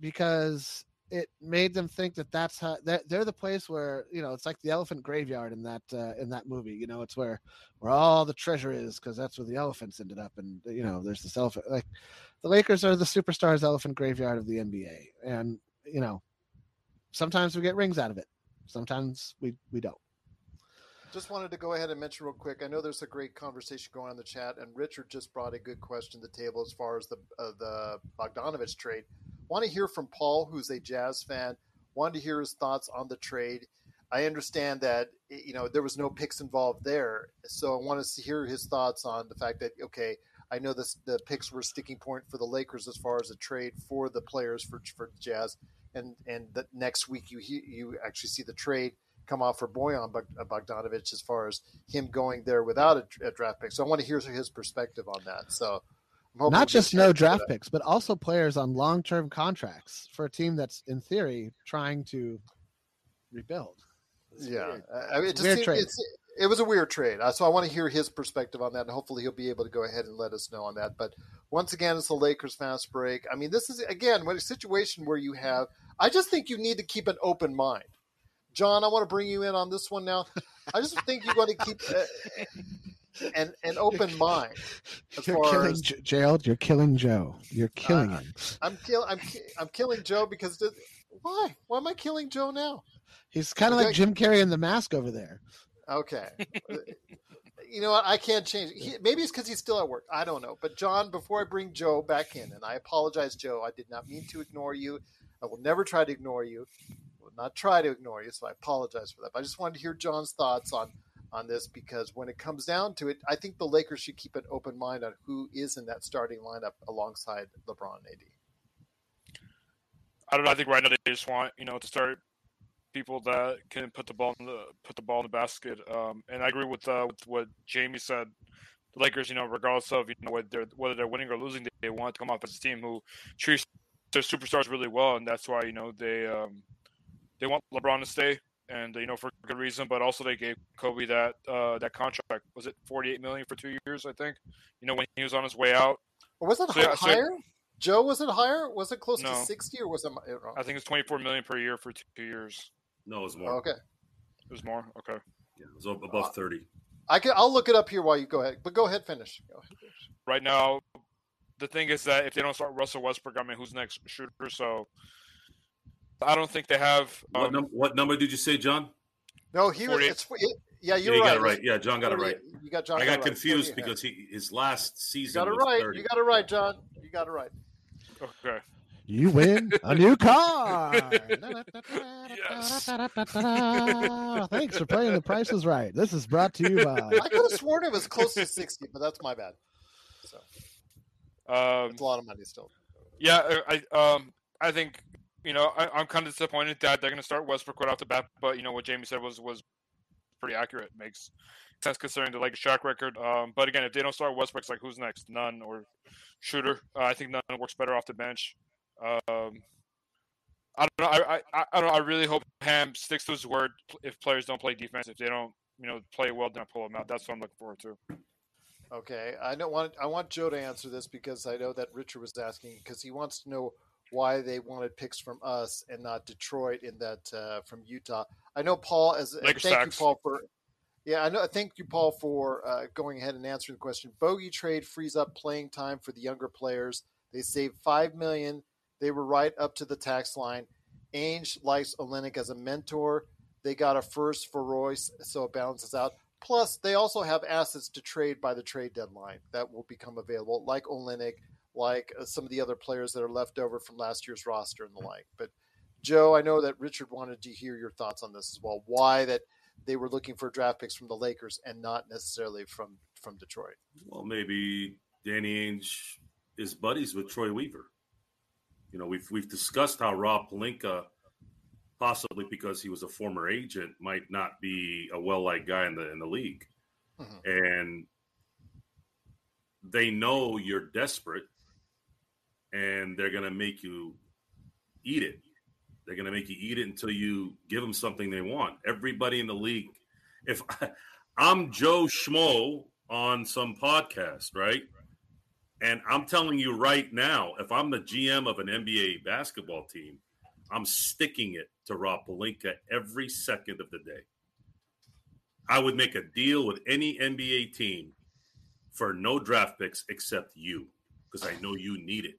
because it made them think that that's how they're, they're the place where you know it's like the elephant graveyard in that uh, in that movie you know it's where where all the treasure is because that's where the elephants ended up and you know there's this elephant like the lakers are the superstars elephant graveyard of the nba and you know sometimes we get rings out of it sometimes we we don't Just wanted to go ahead and mention real quick. I know there's a great conversation going on in the chat, and Richard just brought a good question to the table as far as the uh, the Bogdanovich trade. Want to hear from Paul, who's a Jazz fan. Wanted to hear his thoughts on the trade. I understand that you know there was no picks involved there, so I want to hear his thoughts on the fact that okay, I know this the picks were sticking point for the Lakers as far as a trade for the players for for Jazz, and and the next week you you actually see the trade come off for Bojan Bogdanovic as far as him going there without a, a draft pick. So I want to hear his perspective on that. So I'm hoping not just no draft picks, but also players on long term contracts for a team that's in theory trying to rebuild. It's Yeah. I- mean, it It's just weird seemed- it was a weird trade. Uh, So I want to hear his perspective on that, and hopefully he'll be able to go ahead and let us know on that. But once again, it's the Lakers fast break. I mean, this is again what a situation where you have. I just think you need to keep an open mind. John, I want to bring you in on this one now. I just think you're going to keep uh, an an open mind You're killing as Gerald. You're killing Joe. You're killing Uh, him. I'm kill I'm I'm killing Joe because the, why why am I killing Joe now? He's kind of like Jim Carrey in the mask over there. Okay. you know what? I can't change. it. He, maybe it's because he's still at work. I don't know. But John, before I bring Joe back in, and I apologize, Joe. I did not mean to ignore you. I will never try to ignore you. Not try to ignore you. So I apologize for that. But I just wanted to hear John's thoughts on on this because when it comes down to it, I think the Lakers should keep an open mind on who is in that starting lineup alongside LeBron and AD. I don't know. I think right now they just want you know to start people that can put the ball in the put the ball in the basket. Um, and I agree with, uh, with what Jamie said. The Lakers, you know, regardless of you know whether they're, whether they're winning or losing, they, they want to come off as a team who treats their superstars really well, and that's why you know they um, they want LeBron to stay, and you know for good reason. But also they gave Kobe that uh, that contract. Was it forty eight million for two years? I think. You know when he was on his way out. Or was it So, yeah, so- higher? Joe, was it higher? Was it close to sixty, or was it? I think it's twenty four million per year for two years. No, it was more. Okay. It was more. Okay. Yeah, it was ab- above thirty. I can. I'll look it up here while you go ahead. But go ahead, finish. Go ahead. right now, the thing is that if they don't start Russell Westbrook, I mean, who's next shooter? So I don't think they have. What, Um, num- what number did you say, John? No, he was. It's, it, yeah, Yeah, you're you right. got it right. Yeah, John got it right. You got John. I got got it right. confused because he his last you season got it was right. 30. You got it right, John. You got it right. okay. You win a new car. Yes. Thanks for playing The Price is Right. This is brought to you by. I could have sworn it was close to sixty, but that's my bad. So Um, it's a lot of money still. yeah, I I, um I think you know I, I'm kind of disappointed that they're going to start Westbrook right off the bat, but you know what Jamie said was was pretty accurate. Makes sense considering the Lakers track record. Um, but again, if they don't start Westbrook, it's like who's next? None or shooter. Uh, I think none works better off the bench. Um, I don't know. I, I I don't know. I really hope Ham sticks to his word. If players don't play defense, if they don't, you know, play well, then I pull them out. That's what I'm looking forward to. Okay, I don't want. I want Joe to answer this because I know that Richard was asking because he wants to know why they wanted picks from us and not Detroit in that uh, from Utah. I know Paul as and thank tax. you Paul for. Yeah, I know. Thank you, Paul, for uh, going ahead and answering the question. Bogey trade frees up playing time for the younger players. They saved five million. They were right up to the tax line. Ainge likes Olynyk as a mentor. They got a first for Royce, so it balances out. Plus, they also have assets to trade by the trade deadline that will become available, like Olynyk, like uh, some of the other players that are left over from last year's roster and the like. But Joe, I know that Richard wanted to hear your thoughts on this as well. Why that they were looking for draft picks from the Lakers and not necessarily from from Detroit. Well, maybe Danny Ainge is buddies with Troy Weaver. You know, we've we've discussed how Rob Pelinka, possibly because he was a former agent, might not be a well liked guy in the in the league, Mhm. and they know you're desperate, and they're gonna make you eat it. They're gonna make you eat it until you give them something they want. Everybody in the league, if I'm Joe Schmo on some podcast, right? And I'm telling you right now, if I'm the GM of an NBA basketball team, I'm sticking it to Rob Pelinka every second of the day. I would make a deal with any NBA team for no draft picks except you, because I know you need it.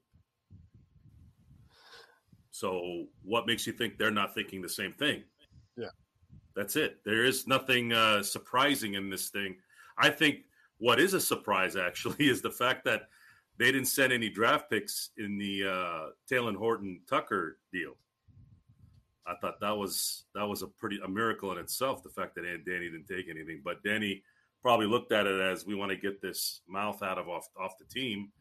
So, what makes you think they're not thinking the same thing? Yeah. That's it. There is nothing uh, surprising in this thing. I think what is a surprise actually is the fact that they didn't send any draft picks in the uh, Talen Horton Tucker deal. I thought that was that was a pretty a miracle in itself. The fact that Aunt Danny didn't take anything, but Danny probably looked at it as we want to get this mouth out of off off the team,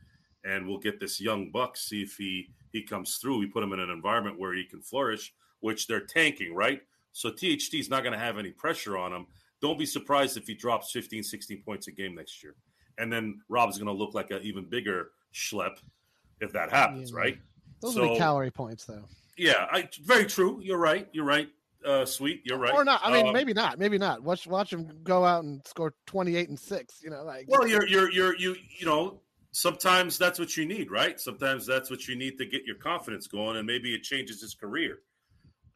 and we'll get this young buck see if he he comes through. We put him in an environment where he can flourish, which they're tanking, right? So THT is not going to have any pressure on him. Don't be surprised if he drops 15, 16 points a game next year. And then Rob's going to look like an even bigger schlep if that happens, Yeah. right? Those So- are the calorie points, though. Yeah, I, very true. You're right. You're right. Uh, sweet. You're right. Or not. I mean, Um, maybe not. Maybe not. Watch watch him go out and score twenty eight and six. You know, like Well, you're you're you're you you know sometimes that's what you need, right? Sometimes that's what you need to get your confidence going, and maybe it changes his career.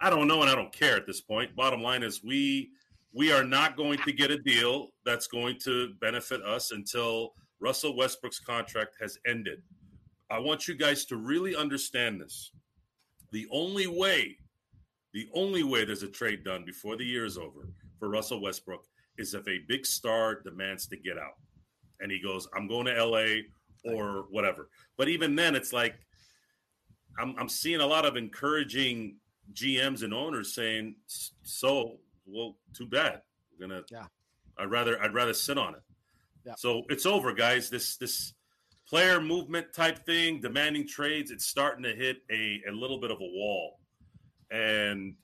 I don't know and I don't care at this point. Bottom line is we we are not going to get a deal that's going to benefit us until Russell Westbrook's contract has ended. I want you guys to really understand this. The only way, the only way there's a trade done before the year is over for Russell Westbrook is if a big star demands to get out. And he goes, I'm going to LA or whatever. But even then, it's like I'm, I'm seeing a lot of encouraging GMs and owners saying, "So, well, too bad. We're gonna. Yeah. I'd rather I'd rather sit on it. Yeah. So it's over, guys. This this player movement type thing, demanding trades, it's starting to hit a, a little bit of a wall, and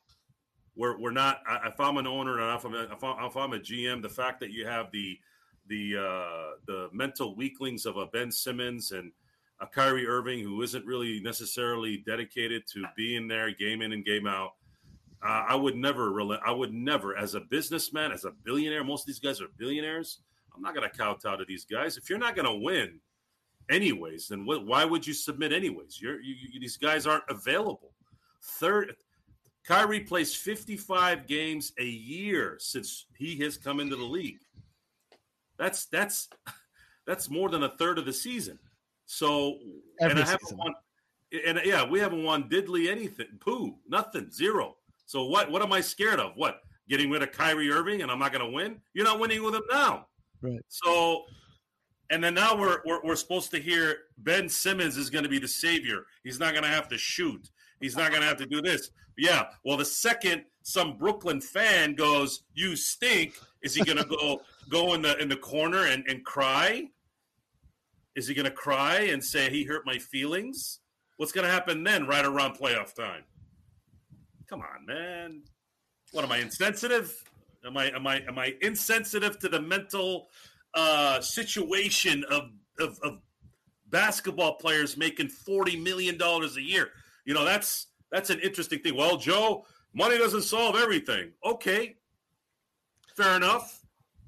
we're we're not. If I'm an owner and if I'm, a, if, I'm, if I'm a GM, the fact that you have the the uh, the mental weaklings of a Ben Simmons and a Kyrie Irving who isn't really necessarily dedicated to being there game in and game out. Uh, I would never really, I would never, as a businessman, as a billionaire, most of these guys are billionaires. I'm not going to kowtow to these guys. If you're not going to win, anyways, then why would you submit anyways? You're, you, you, these guys aren't available. Third, Kyrie plays 55 games a year since he has come into the league. That's that's that's more than a third of the season. So Every and I haven't season. won, and yeah, we haven't won diddly anything. Pooh, nothing, zero. So what? What am I scared of? What? Getting rid of Kyrie Irving and I'm not going to win? You're not winning with him now. Right. So, and then now we're we're, we're supposed to hear Ben Simmons is going to be the savior. He's not going to have to shoot. He's not going to have to do this. Yeah. Well, the second some Brooklyn fan goes, "You stink," is he going to go go in the in the corner and, and cry? Is he going to cry and say he hurt my feelings? What's going to happen then, right around playoff time? Come on, man. What am I insensitive? Am I am I am I insensitive to the mental uh, situation of, of of basketball players making forty million dollars a year? You know, that's that's an interesting thing. Well, Joe, money doesn't solve everything. Okay, fair enough.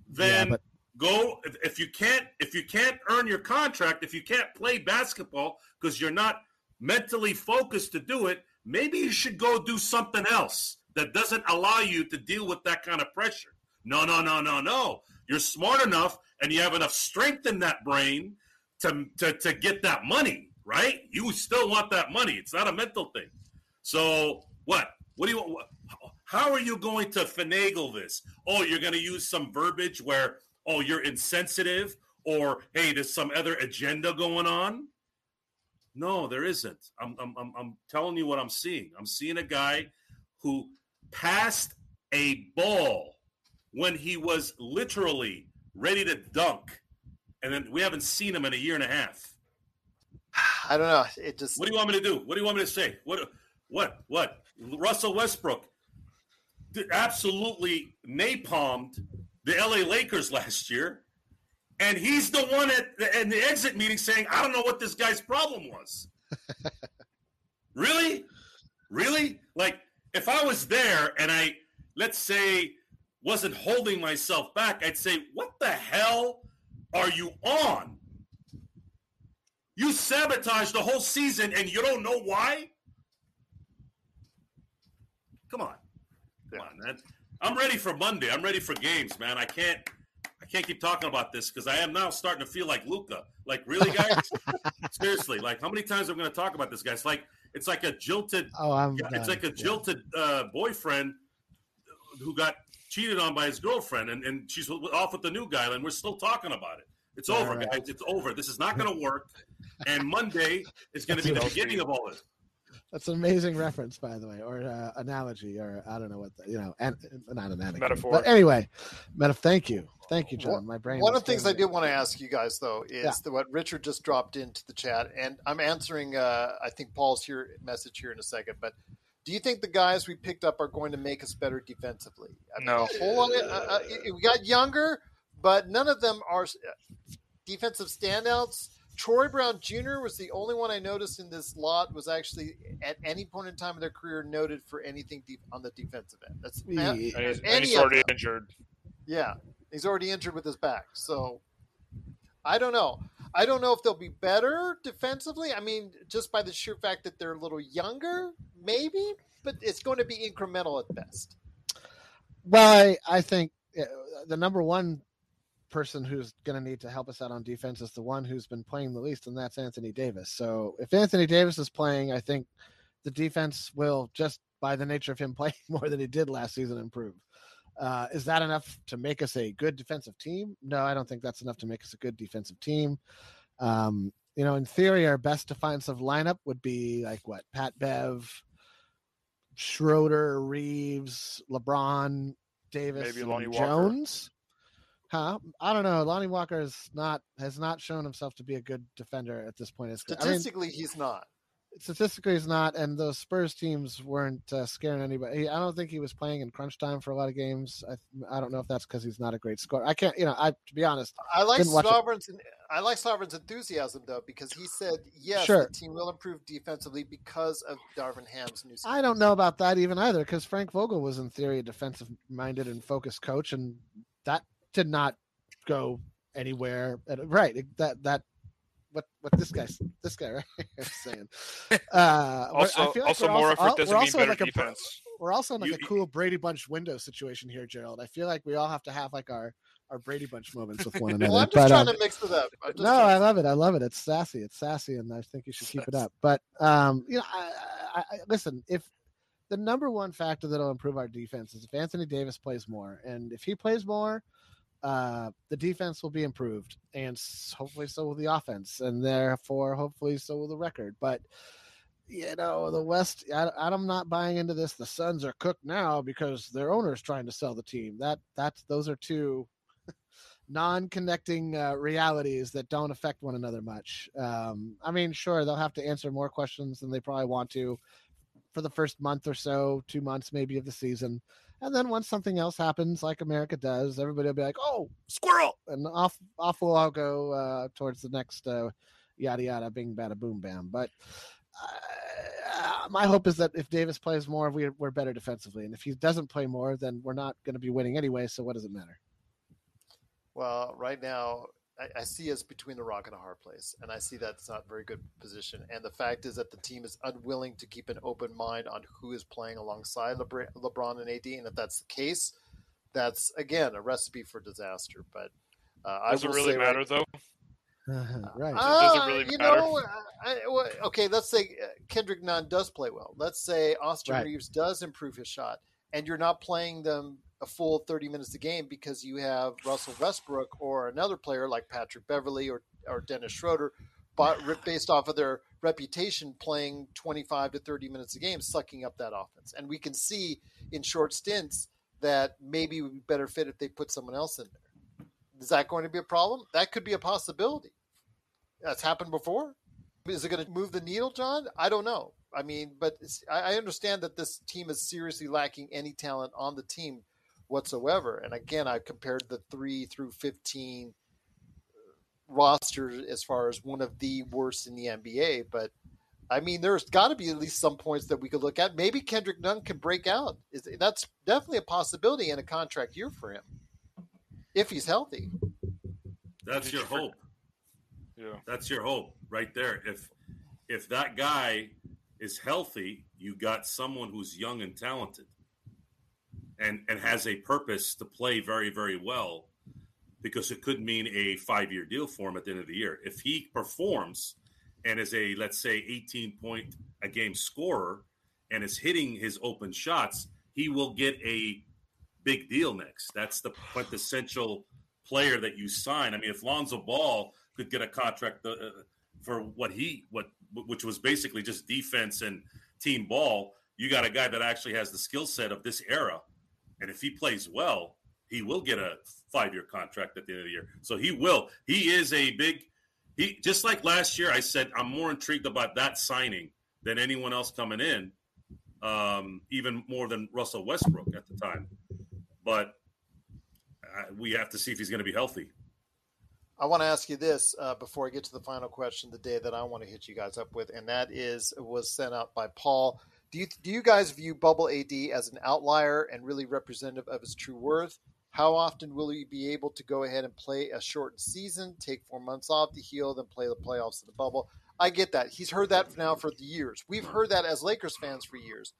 Then Yeah, but- go if, if you can't if you can't earn your contract, if you can't play basketball because you're not mentally focused to do it, maybe you should go do something else that doesn't allow you to deal with that kind of pressure. No, no, no, no, no. You're smart enough and you have enough strength in that brain to, to, to get that money, right? You still want that money. It's not a mental thing. So what? What do you what, how are you going to finagle this? Oh, you're going to use some verbiage where oh, you're insensitive or hey, there's some other agenda going on? No, there isn't. I'm, I'm, I'm, I'm telling you what I'm seeing. I'm seeing a guy who passed a ball when he was literally ready to dunk. And then we haven't seen him in a year and a half. I don't know. It just What do you want me to do? What do you want me to say? What? What? What? Russell Westbrook absolutely napalmed the LA Lakers last year, and he's the one at the, in the exit meeting saying, "I don't know what this guy's problem was." really, really? Like if I was there and I, let's say, wasn't holding myself back, I'd say, "What the hell are you on?" You sabotage the whole season and you don't know why? Come on. Come on, man. I'm ready for Monday. I'm ready for games, man. I can't I can't keep talking about this because I am now starting to feel like Luca. Like, really, guys? Seriously, like how many times am I gonna talk about this guys? Like it's like a jilted Oh, I'm. yeah, it's done. like a Yeah. jilted uh, boyfriend who got cheated on by his girlfriend, and, and she's off with the new guy, and we're still talking about it. It's Right, over, right. guys. It's over. This is not going to work. And Monday is going to be the beginning of all this. That's an amazing reference, by the way, or uh, analogy, or I don't know what the, you know, and not an analogy, Metaphor. But anyway, meta. Thank you, thank you, John. My brain. One of the things I did want to ask you guys though is Yeah. that what Richard just dropped into the chat, and I'm answering. Uh, I think Paul's here message here in a second, but do you think the guys we picked up are going to make us better defensively? I mean, No. whole lot. Of, uh, uh, we got younger, but none of them are uh, defensive standouts. Troy Brown Jr. was the only one I noticed in this lot was actually at any point in time of their career noted for anything deep on the defensive end. That's Yeah. And he's, and Any he's already injured. yeah, he's already injured with his back. So I don't know. I don't know if they'll be better defensively. I mean, just by the sheer fact that they're a little younger, maybe. but it's going to be incremental at best. Well, I, I think uh, the number one person who's going to need to help us out on defense is the one who's been playing the least, and that's Anthony Davis. So if Anthony Davis is playing, I think the defense will just by the nature of him playing more than he did last season improve. Uh, is that enough to make us a good defensive team? No, I don't think that's enough to make us a good defensive team. Um, you know, in theory, our best defensive lineup would be like what Pat Bev, Schroeder, Reaves, LeBron, Davis, Maybe Lonnie. Jones. Huh? I don't know. Lonnie Walker is not has not shown himself to be a good defender at this point. in his. I mean, Statistically, he's not. statistically he's not and those spurs teams weren't uh, scaring anybody i don't think he was playing in crunch time for a lot of games i, I don't know if that's because he's not a great scorer i can't you know i to be honest I like Didn't watch it. Sovereign's. I like Sovereign's enthusiasm though because he said yes, Sure. the team will improve defensively because of Darvin Ham's new. i don't know about that even either because frank vogel was in theory a defensive minded and focused coach and that did not go anywhere And- right that that what what this guy's this guy right here is saying uh we're- I Also, feel like also more we're effort doesn't mean also in better like a- defense. we're also in like You- a cool Brady Bunch window situation here, Gerald. I feel like we all have to have like our our Brady Bunch moments with one another. Well, I'm just But, trying um, to mix it up. No, trying I love it. I love it. It's sassy. It's sassy, and I think you should keep it up. But um, you know, I, I, I, listen. If the number one factor that'll improve our defense is if Anthony Davis plays more, and if he plays more, uh, the defense will be improved, and hopefully so will the offense, and therefore hopefully so will the record. But you know, the West, I, I'm not buying into this. The Suns are cooked now because their owner's trying to sell the team. That that's those are two non-connecting uh, realities that don't affect one another much. Um, I mean, sure, they'll have to answer more questions than they probably want to for the first month or so, two months maybe of the season. And then once something else happens, like America does, everybody will be like, "Oh, squirrel!" and off off we'll all go uh, towards the next uh, yada yada, bing bada boom bam. But uh, my hope is that if Davis plays more, we're, we're better defensively, and if he doesn't play more, then we're not going to be winning anyway. So what does it matter? Well, right now, I, I see us between a rock and a hard place, and I see that's not a very good position. And the fact is that the team is unwilling to keep an open mind on who is playing alongside Lebr- LeBron and AD. And if that's the case, that's again a recipe for disaster. But uh, I Does it will really say matter right, though? right. does it Uh, really you matter? know, I, I- well, okay, let's say uh, Kendrick Nunn does play well. Let's say Austin Right. Reaves does improve his shot, and you're not playing them a full 30 minutes a game because you have Russell Westbrook or another player like Patrick Beverley or, or Dennis Schroeder, based off of their reputation playing 25 to 30 minutes a game, sucking up that offense. And we can see in short stints that maybe would be better fit if they put someone else in there. Is that going to be a problem? That could be a possibility. That's happened before. Is it going to move the needle, John? I don't know. I mean, but I understand that this team is seriously lacking any talent on the team whatsoever. And again, I compared the three through 15 uh, rosters as far as one of the worst in the NBA. But I mean, there's got to be at least some points that we could look at. Maybe Kendrick Nunn can break out. Is that's definitely a possibility in a contract year for him if he's healthy. That's your hope. Yeah. That's your hope right there. If if that guy is healthy, you got someone who's young and talented and and has a purpose to play very very well because it could mean a 5-year deal for him at the end of the year. If he performs and is a let's say 18 point a game scorer and is hitting his open shots, he will get a big deal next. That's the quintessential player that you sign. I mean, if Lonzo Ball could get a contract uh, for what he what which was basically just defense and team ball, you got a guy that actually has the skill set of this era, and if he plays well, he will get a five year contract at the end of the year. So he will. He is a big. He just like last year. I said I'm more intrigued about that signing than anyone else coming in, um, even more than Russell Westbrook at the time. But uh, we have to see if he's going to be healthy. I want to ask you this uh, before I get to the final question the day that I want to hit you guys up with, and that is was sent out by Paul. Do you do you guys view Bubble AD as an outlier and really representative of his true worth? How often will he be able to go ahead and play a shortened season, take four months off to heal, then play the playoffs in the bubble? I get that. He's heard that now for years. We've heard that as Lakers fans for years.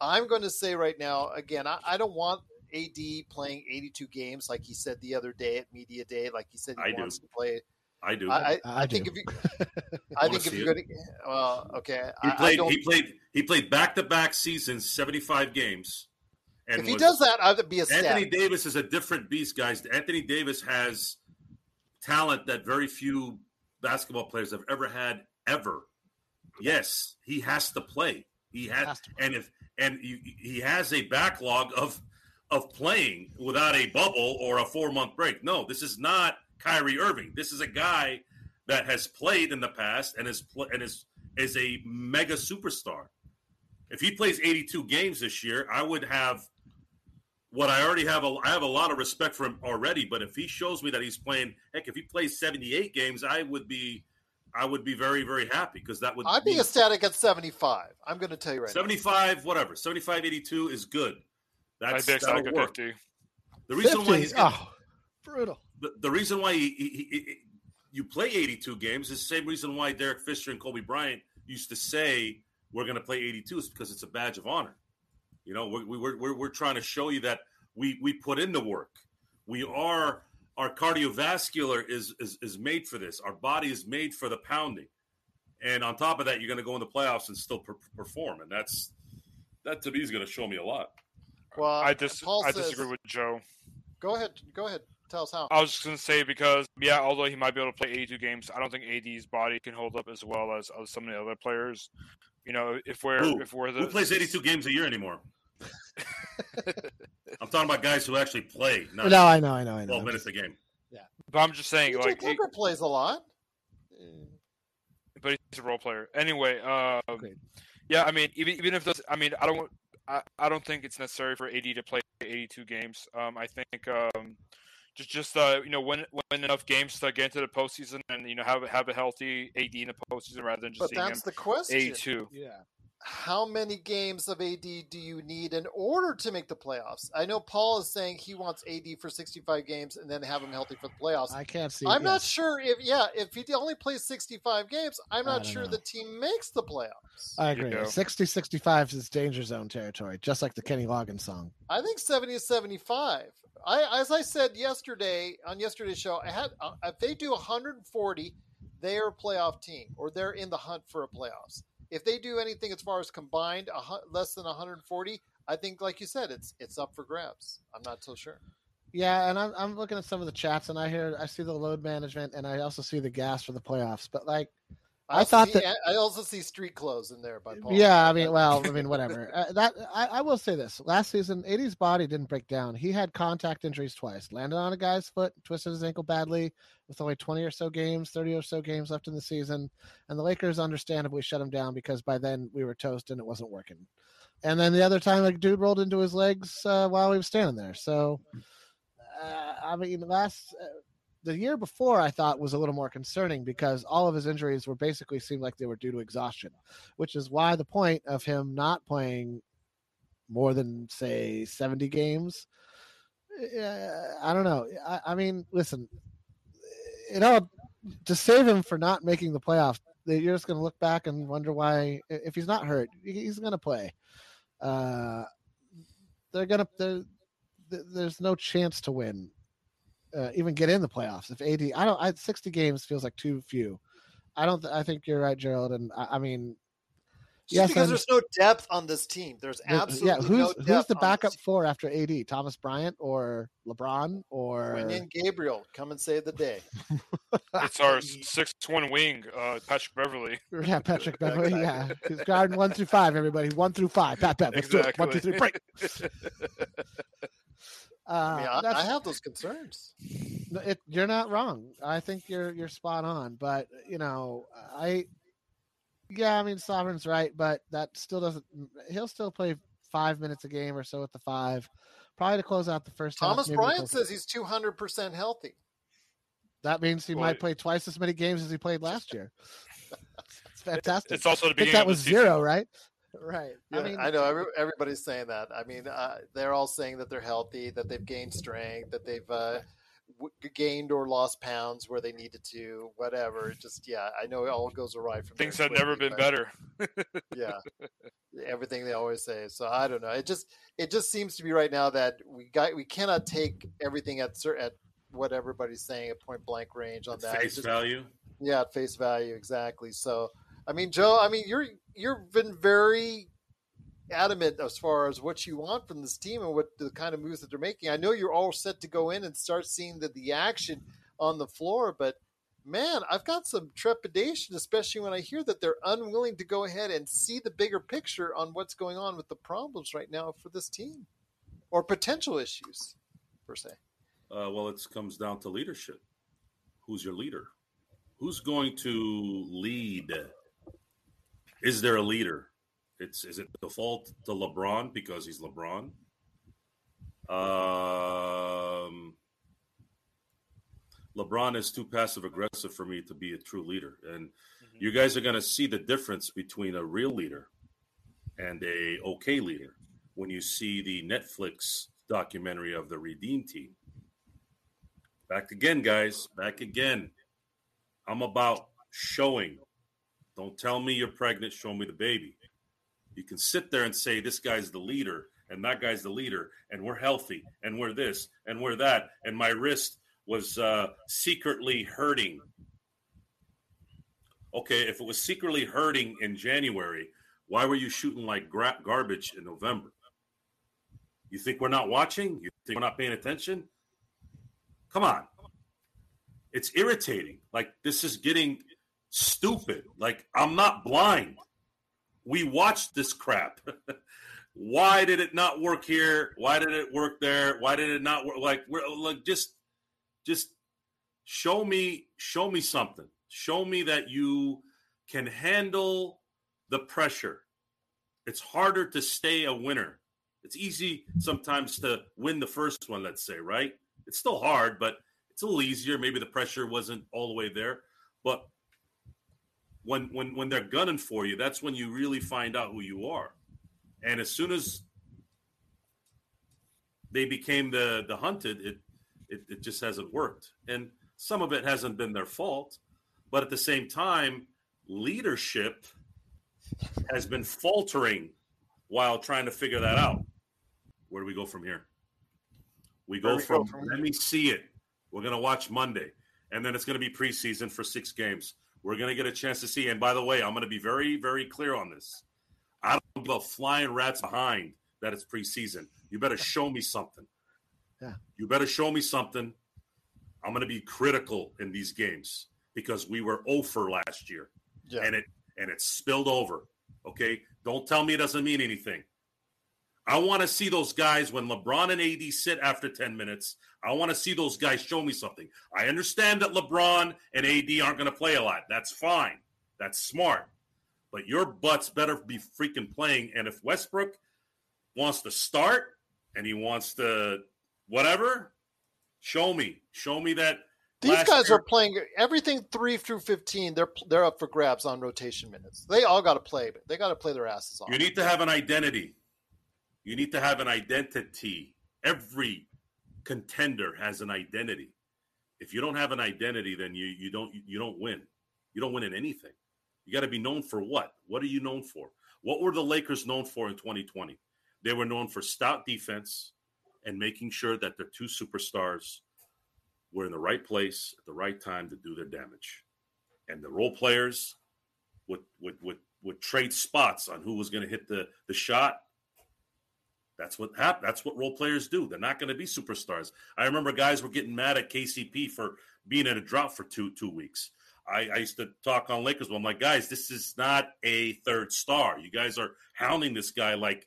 I'm going to say right now, again, I, I don't want AD playing 82 games like he said the other day at media day. Like he said he I do. wants to play. I do. I, I, I I think do. if you, I Wanna think if you're it? going to, well, okay. he I- I played. don't- he played. He played back to back seasons, seventy five games. And if he was- does that, I'd be a Anthony ecstatic. Davis is a different beast, guys. Anthony Davis has talent that very few basketball players have ever had ever. Yes, he has to play. He has, Has to and if and you, he has a backlog of of playing without a bubble or a four month break. No, this is not Kyrie Irving. This is a guy that has played in the past and is pl- and is is a mega superstar. If he plays 82 games this year, I would have what I already have. A, I have a lot of respect for him already. But if he shows me that he's playing, heck, if he plays 78 games, I would be, I would be very, very happy because that would I'd be ecstatic at 75. I'm going to tell you right now. 75, whatever, 75, 82 is good. I'd That's be ecstatic that'll at work. 50. The reason why 50? he's oh, brutal. The, the reason why he, he, he, he- you play 82 games is the same reason why Derek Fisher and Kobe Bryant used to say we're going to play 82 is because it's a badge of honor. You know, we're, we're, we're, we're trying to show you that we, we put in the work. We are our cardiovascular is, is is made for this. Our body is made for the pounding, and on top of that, you're going to go in the playoffs and still per- perform, and that's that to me is going to show me a lot. Well, I dis- Paul I says- disagree with Joe. Go ahead. Go ahead. Tell us how. I was just gonna say because yeah, although he might be able to play 82 games, I don't think AD's body can hold up as well as, as some of the other players. You know, if we're Who? if we're the Who plays 82 games a year anymore? I'm talking about guys who actually play, not No, I know, I know, I know. 12 minutes a game. Yeah, but I'm just saying, PJ like, he- plays a lot. but he's a role player anyway. Uh, Agreed. yeah, I mean, even even if those, I mean, I don't, I, I don't think it's necessary for AD to play 82 games. Um, I think um, just just uh, you know, win win enough games to get into the postseason and you know have have a healthy AD in the postseason rather than just But seeing that's him the question. 82. Yeah. How many games of AD do you need in order to make the playoffs? I know Paul is saying he wants AD for 65 games and then have him healthy for the playoffs. I can't see. I'm not yes. sure if yeah, if he only plays 65 games, I'm not sure know. the team makes the playoffs. I agree. Yeah. 60 65 is danger zone territory, just like the Kenny Loggins song. I think 70 is 75. I, as I said yesterday on yesterday's show, I had uh, if they do 140, they're a playoff team or they're in the hunt for a playoffs. If they do anything as far as combined less than 140, I think, like you said, it's it's up for grabs. I'm not so sure. Yeah, and I'm I'm looking at some of the chats, and I hear I see the load management, and I also see the gas for the playoffs. But like, I also thought see- that- I also see street clothes in there by Paul. yeah, I mean, well, I mean, whatever. Uh, that I, I will say this: last season, AD's body didn't break down. He had contact injuries twice. Landed on a guy's foot, twisted his ankle badly, with only 20 or so games, 30 or so games left in the season, and the Lakers understandably shut him down because by then we were toast and it wasn't working. And then the other time, like, dude rolled into his legs uh, while he was standing there. So, uh, I mean, last. The year before I thought was a little more concerning because all of his injuries were basically seemed like they were due to exhaustion, which is why the point of him not playing more than say 70 games. Uh, I don't know. I, I mean, listen, you know, to save him for not making the playoffs, you're just going to look back and wonder why, if he's not hurt, he's going to play. Uh, they're going to, there's no chance to win uh, even get in the playoffs. If AD, I don't, I, 60 games feels like too few. I don't, I think you're right, Gerald. And I, I mean, Just yes, because I'm- there's no depth on this team. There's there- absolutely yeah. Who's no who's the backup this for after AD? Thomas Bryant or LeBron or Bring in Gabriel. Come and save the day. It's our six one wing, uh, Patrick Beverley. yeah, Patrick Beverley. Yeah, he's guarding one through five. Everybody, one through five. Pat, Pat, let's do it. One, two, three, break. Uh, I mean, I, I have those concerns. It, you're not wrong. I think you're you're spot on. But you know, I yeah, I mean, Sovereign's right, but that still doesn't. He'll still play five minutes a game or so at the five, probably to close out the first. half, Thomas maybe Bryant says he's 200% healthy. that means he Well, might play twice as many games as he played last year. It's fantastic. It's also the I think that of was season. zero, right? Right. Yeah, I mean, I know every, everybody's saying that. I mean, uh, they're all saying that they're healthy, that they've gained strength, that they've uh, w- gained or lost pounds where they needed to, whatever. Just yeah, I know it all goes awry from Things have never been better. yeah everything they always say so i don't know it just it just seems to be right now that we got we cannot take everything at cer- at what everybody's saying at point blank range on that Face just- value. yeah at face value exactly so i mean joe i mean you're you've been very adamant as far as what you want from this team and what the kind of moves that they're making i know you're all set to go in and start seeing the, the action on the floor but man, I've got some trepidation, especially when I hear that they're unwilling to go ahead and see the bigger picture on what's going on with the problems right now for this team or potential issues, per se. Uh, well, it comes down to leadership. Who's your leader? Who's going to lead? Is there a leader? It's is it default to LeBron because he's LeBron? Um, LeBron is too passive aggressive for me to be a true leader, and you guys are going to see the difference between a real leader and a okay leader when you see the Netflix documentary of the Redeem Team. Back again, guys. Back again. I'm about showing. Don't tell me you're pregnant. Show me the baby. You can sit there and say this guy's the leader and that guy's the leader and we're healthy and we're this and we're that and my wrist was uh, secretly hurting. Okay, if it was secretly hurting in January, why were you shooting like gra- garbage in November? You think we're not watching? You think we're not paying attention? Come on. It's irritating. Like this is getting stupid. Like I'm not blind. We watched this crap. Why did it not work here? Why did it work there? Why did it not work? Like we're like just just show me show me something. Show me that you can handle the pressure. It's harder to stay a winner. It's easy sometimes to win the first one, let's say, right? It's still hard, but it's a little easier. Maybe the pressure wasn't all the way there. But when when when they're gunning for you, that's when you really find out who you are. And as soon as they became the the hunted, it it, it just hasn't worked. And some of it hasn't been their fault, but at the same time, leadership has been faltering while trying to figure that out. Where do we go from here? We go we from, go from let me see it. We're going to watch Monday, and then it's going to be preseason for six games. We're going to get a chance to see. And by the way, I'm going to be very, very clear on this. I don't give a flying rats behind that it's preseason. You better show me something. Yeah. You better show me something. I'm going to be critical in these games because we were over last year Yeah. and it and it spilled over. Okay, don't tell me it doesn't mean anything. I want to see those guys when LeBron and AD sit after 10 minutes. I want to see those guys show me something. I understand that LeBron and AD aren't going to play a lot. That's fine. That's smart. But your butts better be freaking playing. And if Westbrook wants to start and he wants to whatever, show me. Show me that. These guys year- are playing everything three through fifteen. They're they're up for grabs on rotation minutes. They all got to play. They got to play their asses off. You need to have an identity. You need to have an identity. Every contender has an identity. If you don't have an identity, then you you don't you don't win. You don't win in anything. You got to be known for what? What are you known for? What were the Lakers known for in 2020? They were known for stout defense and making sure that their two superstars were in the right place at the right time to do their damage. And the role players would would would, would trade spots on who was going to hit the the shot. That's what happened. That's what role players do. They're not going to be superstars. I remember guys were getting mad at KCP for being in a drop for two two weeks. I, I used to talk on Lakers. Well, I'm like, guys, this is not a third star. You guys are hounding this guy like,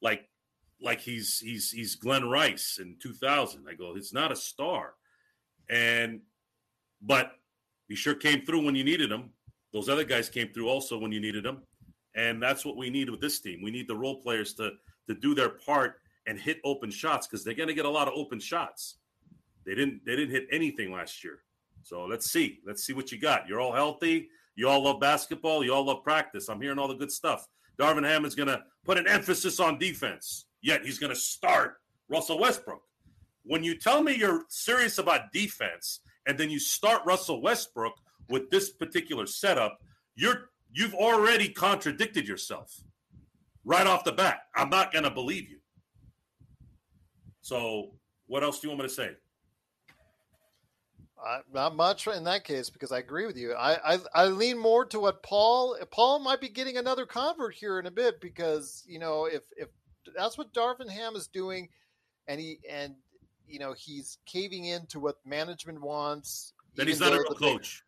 like, like he's he's he's Glenn Rice in 2000. I go, it's not a star, and but he sure came through when you needed him. Those other guys came through also when you needed them, and that's what we need with this team. We need the role players to to do their part and hit open shots because they're going to get a lot of open shots. They didn't they didn't hit anything last year. So let's see. Let's see what you got. You're all healthy. You all love basketball. You all love practice. I'm hearing all the good stuff. Darvin Ham is going to put an emphasis on defense. Yet he's going to start Russell Westbrook. when you tell me you're serious about defense and then you start Russell Westbrook with this particular setup, you're you've already contradicted yourself right off the bat. I'm not going to believe you. So, what else do you want me to say? Uh, not much in that case because I agree with you. I, I I lean more to what Paul Paul might be getting another convert here in a bit because you know if if that's what Darvin Ham is doing, and he and you know he's caving in to what management wants. Then he's not a though real the big- coach.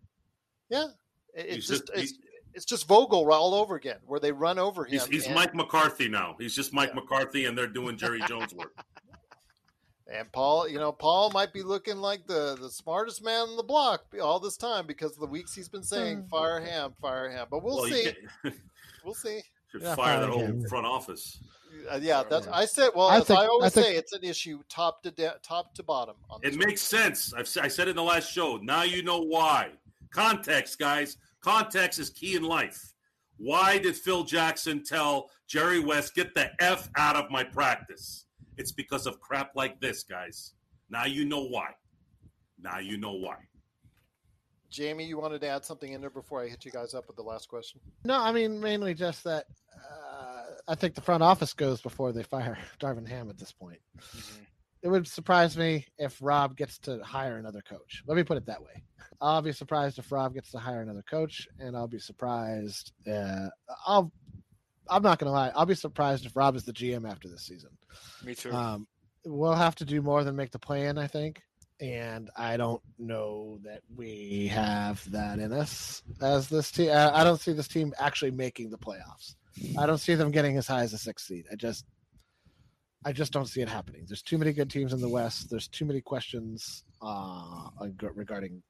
Yeah, it- it's He's just, just- it's, it's just Vogel all over again, where they run over him. He's, he's and, Mike McCarthy now. He's just Mike McCarthy, and they're doing Jerry Jones work. and Paul, you know, Paul might be looking like the the smartest man on the block all this time because of the weeks he's been saying "fire him, fire him. But we'll Well, see. We'll see. should Yeah, fire fire that whole him. front office. Uh, yeah, that's I said. Well, I as think- I always I think- say, it's an issue top to de- top to bottom. On It makes sense. I've, s- I said it in the last show. Now you know why. Context, guys. Context is key in life. Why did Phil Jackson tell Jerry West, get the F out of my practice? It's because of crap like this, guys. Now you know why. Now you know why. Jamie, you wanted to add something in there before I hit you guys up with the last question. No, I mean mainly just that. Uh, I think the front office goes before they fire Darvin Ham at this point. It would surprise me if Rob gets to hire another coach. Let me put it that way. I'll be surprised if Rob gets to hire another coach, and I'll be surprised. Uh, I'll. I'm not gonna lie. I'll be surprised if Rob is the GM after this season. Me too. Um, we'll have to do more than make the plan, I think. And I don't know that we have that in us as this team. I don't see this team actually making the playoffs. I don't see them getting as high as a sixth seed. I just, I just don't see it happening. There's too many good teams in the West. There's too many questions uh, regarding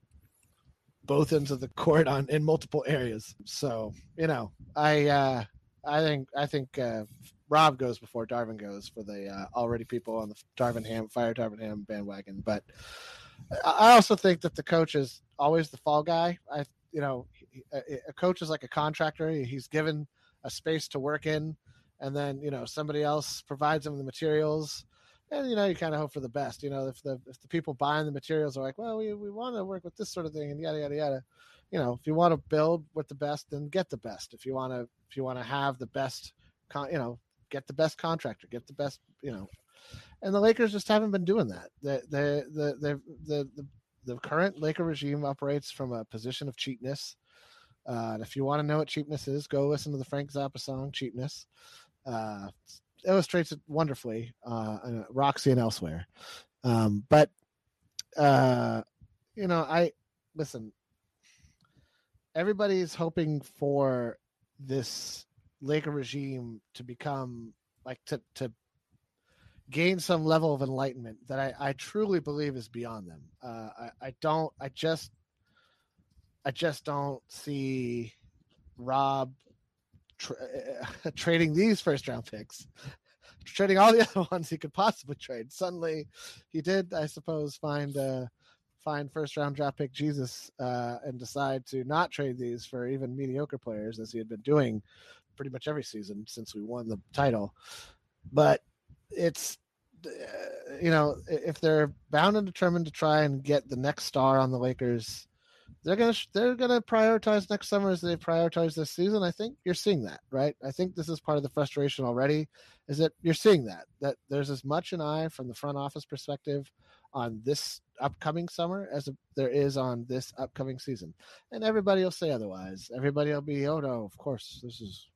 both ends of the court on in multiple areas. So you know, I, uh, I think, I think uh, Rob goes before Darvin goes for the uh, already people on the Darvin Ham fire Darvin Ham bandwagon. But I also think that the coach is always the fall guy. I you know a coach is like a contractor. He's given a space to work in, and then you know somebody else provides them the materials. And you know you kind of hope for the best. You know if the if the people buying the materials are like, well, we, we want to work with this sort of thing, and yada yada yada. You know, if you want to build with the best, then get the best. If you want to if you want to have the best, con- you know, get the best contractor, get the best, you know. And the Lakers just haven't been doing that. The the the the the, the, current Laker regime operates from a position of cheapness. Uh, and if you want to know what cheapness is, go listen to the Frank Zappa song "Cheapness." Uh, illustrates it wonderfully, uh, Roxy and elsewhere. Um, but uh, you know, I listen. Everybody's hoping for this Laker regime to become like to to gain some level of enlightenment that I, I truly believe is beyond them. Uh, I, I don't. I just I just don't see Rob tra- trading these first round picks, trading all the other ones he could possibly trade. Suddenly, he did, I suppose, find uh, find first round draft pick Jesus uh, and decide to not trade these for even mediocre players as he had been doing pretty much every season since we won the title. But it's uh, you know if they're bound and determined to try and get the next star on the Lakers, they're gonna they're gonna prioritize next summer as they prioritize this season. I think you're seeing that, right? I think this is part of the frustration already. Is that you're seeing that that there's as much an eye from the front office perspective on this upcoming summer as there is on this upcoming season, and everybody will say otherwise. Everybody will be, oh no, of course this is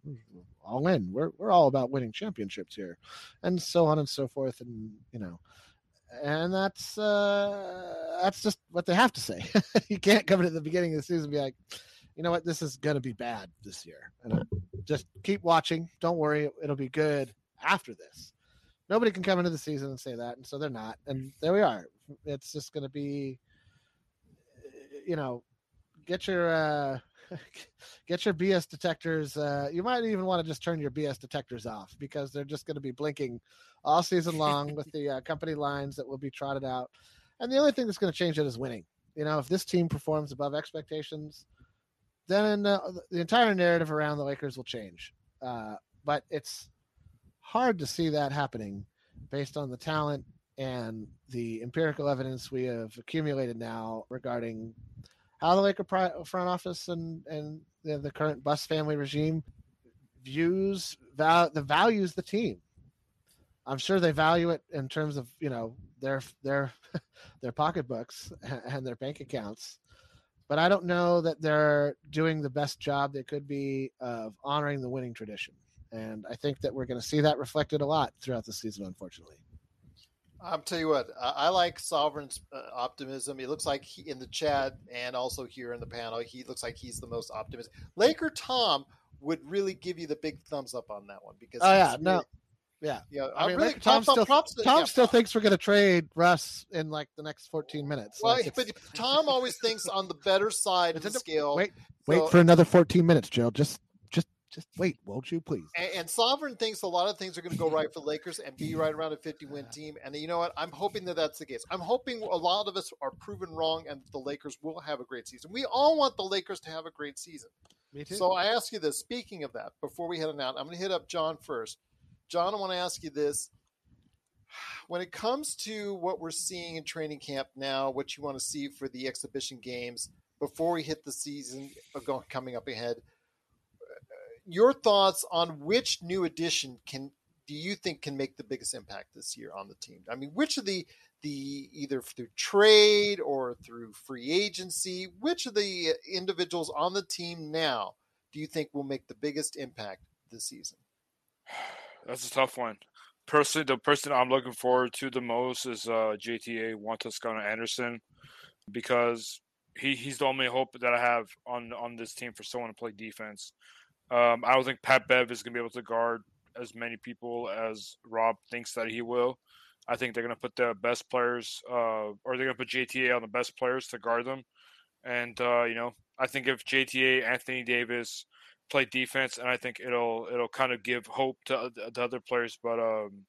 all in. We're we're all about winning championships here, and so on and so forth, and you know and that's uh that's just what they have to say. you can't come in at the beginning of the season and be like, you know what, this is gonna be bad this year. And uh, just keep watching. Don't worry, it'll be good after this. Nobody can come into the season and say that, and so they're not. And there we are. It's just gonna be, you know, get your uh get your BS detectors. Uh, you might even want to just turn your BS detectors off because they're just going to be blinking all season long with the uh, company lines that will be trotted out. And the only thing that's going to change it is winning. You know, if this team performs above expectations, then uh, the entire narrative around the Lakers will change. Uh, but it's hard to see that happening based on the talent and the empirical evidence we have accumulated now regarding how the Laker front office and and the, the current Buss family regime views val- the values the team. I'm sure they value it in terms of you know their their their pocketbooks and their bank accounts, but I don't know that they're doing the best job they could be of honoring the winning tradition. And I think that we're going to see that reflected a lot throughout the season, unfortunately. I'll tell you what, I, I like Sovereign's uh, optimism. It looks like he, in the chat and also here in the panel, he looks like he's the most optimistic. Laker Tom would really give you the big thumbs up on that one because. Oh yeah, no, yeah, yeah. I, mean, really, Tom, Tom, still, props Tom yeah, still thinks we're going to trade Russ in like the next 14 minutes. Well, like but Tom always thinks on the better side of the scale. Wait, wait for another 14 minutes, Joe. Just just wait, won't you, please? And, and Sovereign thinks a lot of things are going to go right for Lakers and be right around a 50 win team. And you know what? I'm hoping that that's the case. I'm hoping a lot of us are proven wrong and the Lakers will have a great season. We all want the Lakers to have a great season. Me too. So I ask you this. Speaking of that, before we head on out, I'm going to hit up John first. John, I want to ask you this. When it comes to what we're seeing in training camp now, what you want to see for the exhibition games before we hit the season uh, coming up ahead, your thoughts on which new addition can do you think can make the biggest impact this year on the team? I mean, which of the the either through trade or through free agency, which of the individuals on the team now do you think will make the biggest impact this season? That's a tough one. Personally, the person I'm looking forward to the most is uh, JTA Juan Toscano Anderson because he, he's the only hope that I have on on this team for someone to play defense. Um, I don't think Pat Bev is going to be able to guard as many people as Rob thinks that he will. I think they're going to put the best players, uh, or they're going to put JTA on the best players to guard them. And uh, you know, I think if JTA, Anthony Davis play defense, and I think it'll it'll kind of give hope to, to other players. But um,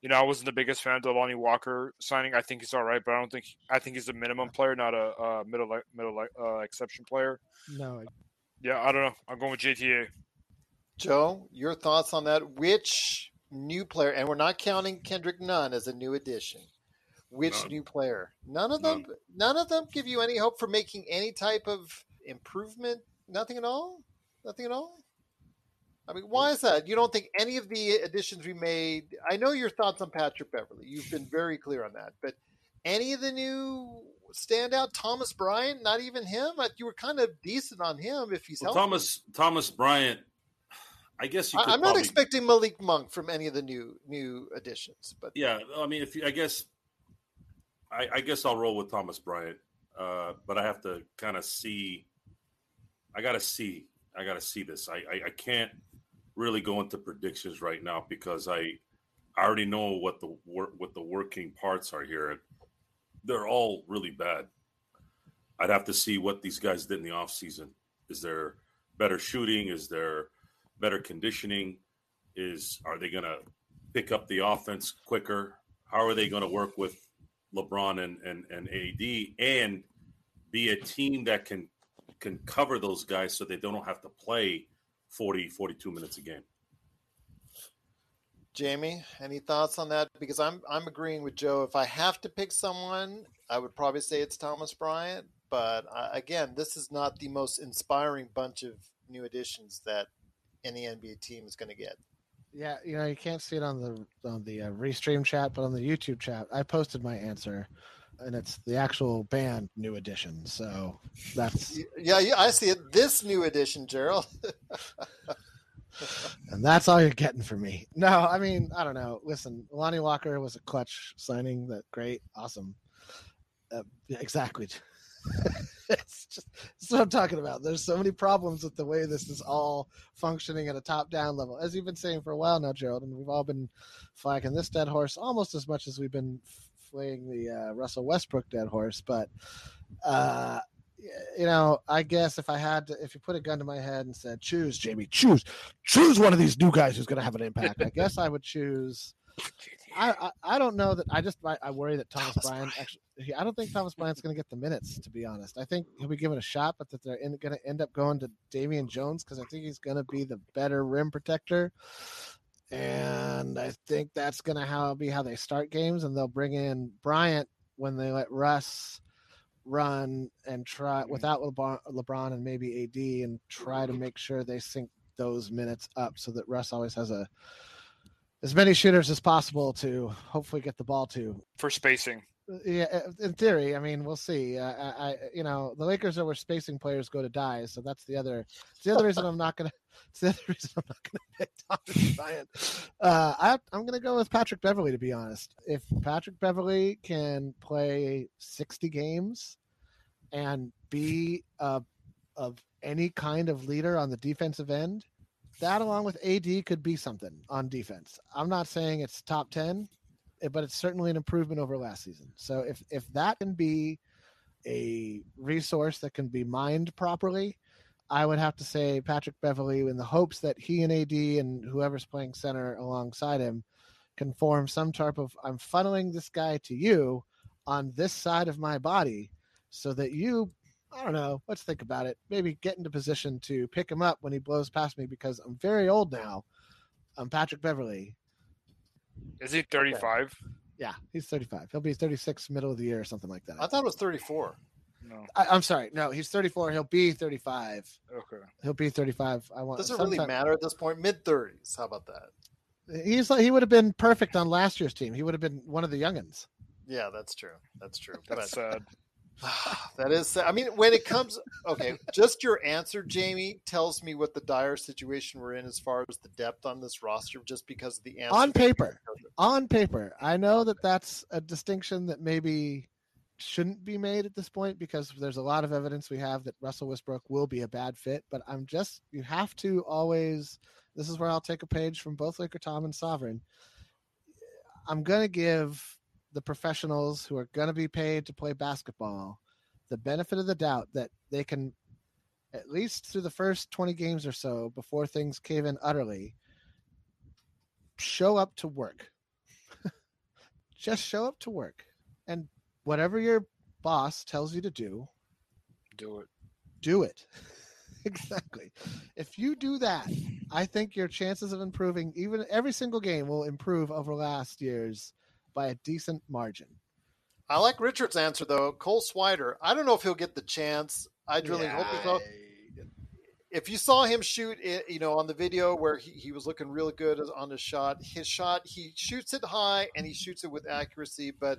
you know, I wasn't the biggest fan of the Lonnie Walker signing. I think he's all right, but I don't think I think he's a minimum player, not a, a middle middle uh, exception player. No, yeah, I don't know. I'm going with JTA. Joe, your thoughts on that? Which new player, and we're not counting Kendrick Nunn as a new addition. Which none. new player? None of them. None. none of them give you any hope for making any type of improvement. Nothing at all. Nothing at all. I mean, why is that? You don't think any of the additions we made? I know your thoughts on Patrick Beverley. You've been very clear on that, but any of the new standout? Thomas Bryant, not even him. You were kind of decent on him if he's well, Thomas Thomas Bryant. I guess you. I, am probably... not expecting Malik Monk from any of the new new additions, but yeah, I mean, if you, I guess, I, I guess I'll roll with Thomas Bryant, uh, but I have to kind of see. I got to see. I got to see this. I, I I can't really go into predictions right now because I I already know what the what the working parts are here they're all really bad. I'd have to see what these guys did in the offseason. Is there better shooting? Is there better conditioning? Is are they to pick up the offense quicker? How are they to work with LeBron and, and, and AD and be a team that can can cover those guys so they don't have to play 40, 42 minutes a game? Jamie, any thoughts on that? Because I'm I'm agreeing with Joe. If I have to pick someone, I would probably say it's Thomas Bryant. But uh, again, this is not the most inspiring bunch of new additions that any NBA team is going to get. Yeah, you know, you can't see it on the on the uh, restream chat, but on the YouTube chat, I posted my answer, and it's the actual band new edition. So that's yeah, yeah I see it. This new edition, Gerald. and that's all you're getting from me. No, I mean, I don't know. Listen, Lonnie Walker was a clutch signing. That great, awesome. Uh, exactly. it's just that's what I'm talking about. There's so many problems with the way this is all functioning at a top-down level, as you've been saying for a while now, Gerald, and we've all been flagging this dead horse almost as much as we've been flaying the uh, Russell Westbrook dead horse. But uh, you know, I guess if I had to, if you put a gun to my head and said, choose, Jamie, choose, choose one of these new guys who's going to have an impact, I guess I would choose. I, I, I don't know that I just I, I worry that Thomas, Thomas Bryant actually I don't think Thomas Bryant's going to get the minutes to be honest. I think he'll be given a shot, but that they're going to end up going to Damian Jones because I think he's going to be the better rim protector. and I think that's going to how be how they start games, and they'll bring in Bryant when they let Russ run and try mm-hmm. without LeBron, LeBron and maybe AD, and try to make sure they sync those minutes up so that Russ always has a as many shooters as possible to hopefully get the ball to. for spacing. Yeah, uh, in theory, I mean, we'll see. Uh, I, you know, the Lakers are where spacing players go to die, so that's the other. It's the other reason I'm not gonna. It's the other reason I'm not gonna pick Thomas Bryant. Uh, I, I'm gonna go with Patrick Beverley to be honest. If Patrick Beverley can play 60 games and be uh, of any kind of leader on the defensive end, that along with AD could be something on defense. I'm not saying it's top 10, eh, Eh, but it's certainly an improvement over last season. So if if that can be a resource that can be mined properly, I would have to say Patrick Beverley in the hopes that he and AD and whoever's playing center alongside him can form some type of I'm funneling this guy to you on this side of my body so that you I don't know, let's think about it. Maybe get into position to pick him up when he blows past me because I'm very old now. I'm Patrick Beverley. Is he 35? Yeah, he's 35. He'll be 36 middle of the year or something like that. I thought it was 34. No. I, I'm sorry. No, he's 34. He'll be 35. Okay. He'll be 35. I want. Does it really matter at this point? Mid 30s. How about that? He's like he would have been perfect on last year's team. He would have been one of the youngins. Yeah, that's true. That's true. That's sad. that is. I mean, when it comes, okay, just your answer, Jamie, tells me what the dire situation we're in as far as the depth on this roster, just because of the answer On paper. On paper, I know that that's a distinction that maybe shouldn't be made at this point because there's a lot of evidence we have that Russell Westbrook will be a bad fit. But I'm just you have to always. This is where I'll take a page from both Laker Tom and Sovereign. I'm gonna give the professionals who are gonna be paid to play basketball the benefit of the doubt that they can at least through the first 20 games or so before things cave in utterly show up to work. Just show up to work. And whatever your boss tells you to do Do it. do it. Exactly. If you do that i think your chances of improving even every single game will improve over last year's by a decent margin I like Richard's answer though. Cole Swider. I don't know if he'll get the chance. I'd really hope so. If you saw him shoot it, you know, on the video where he, he was looking really good on his shot, his shot, he shoots it high and he shoots it with accuracy. But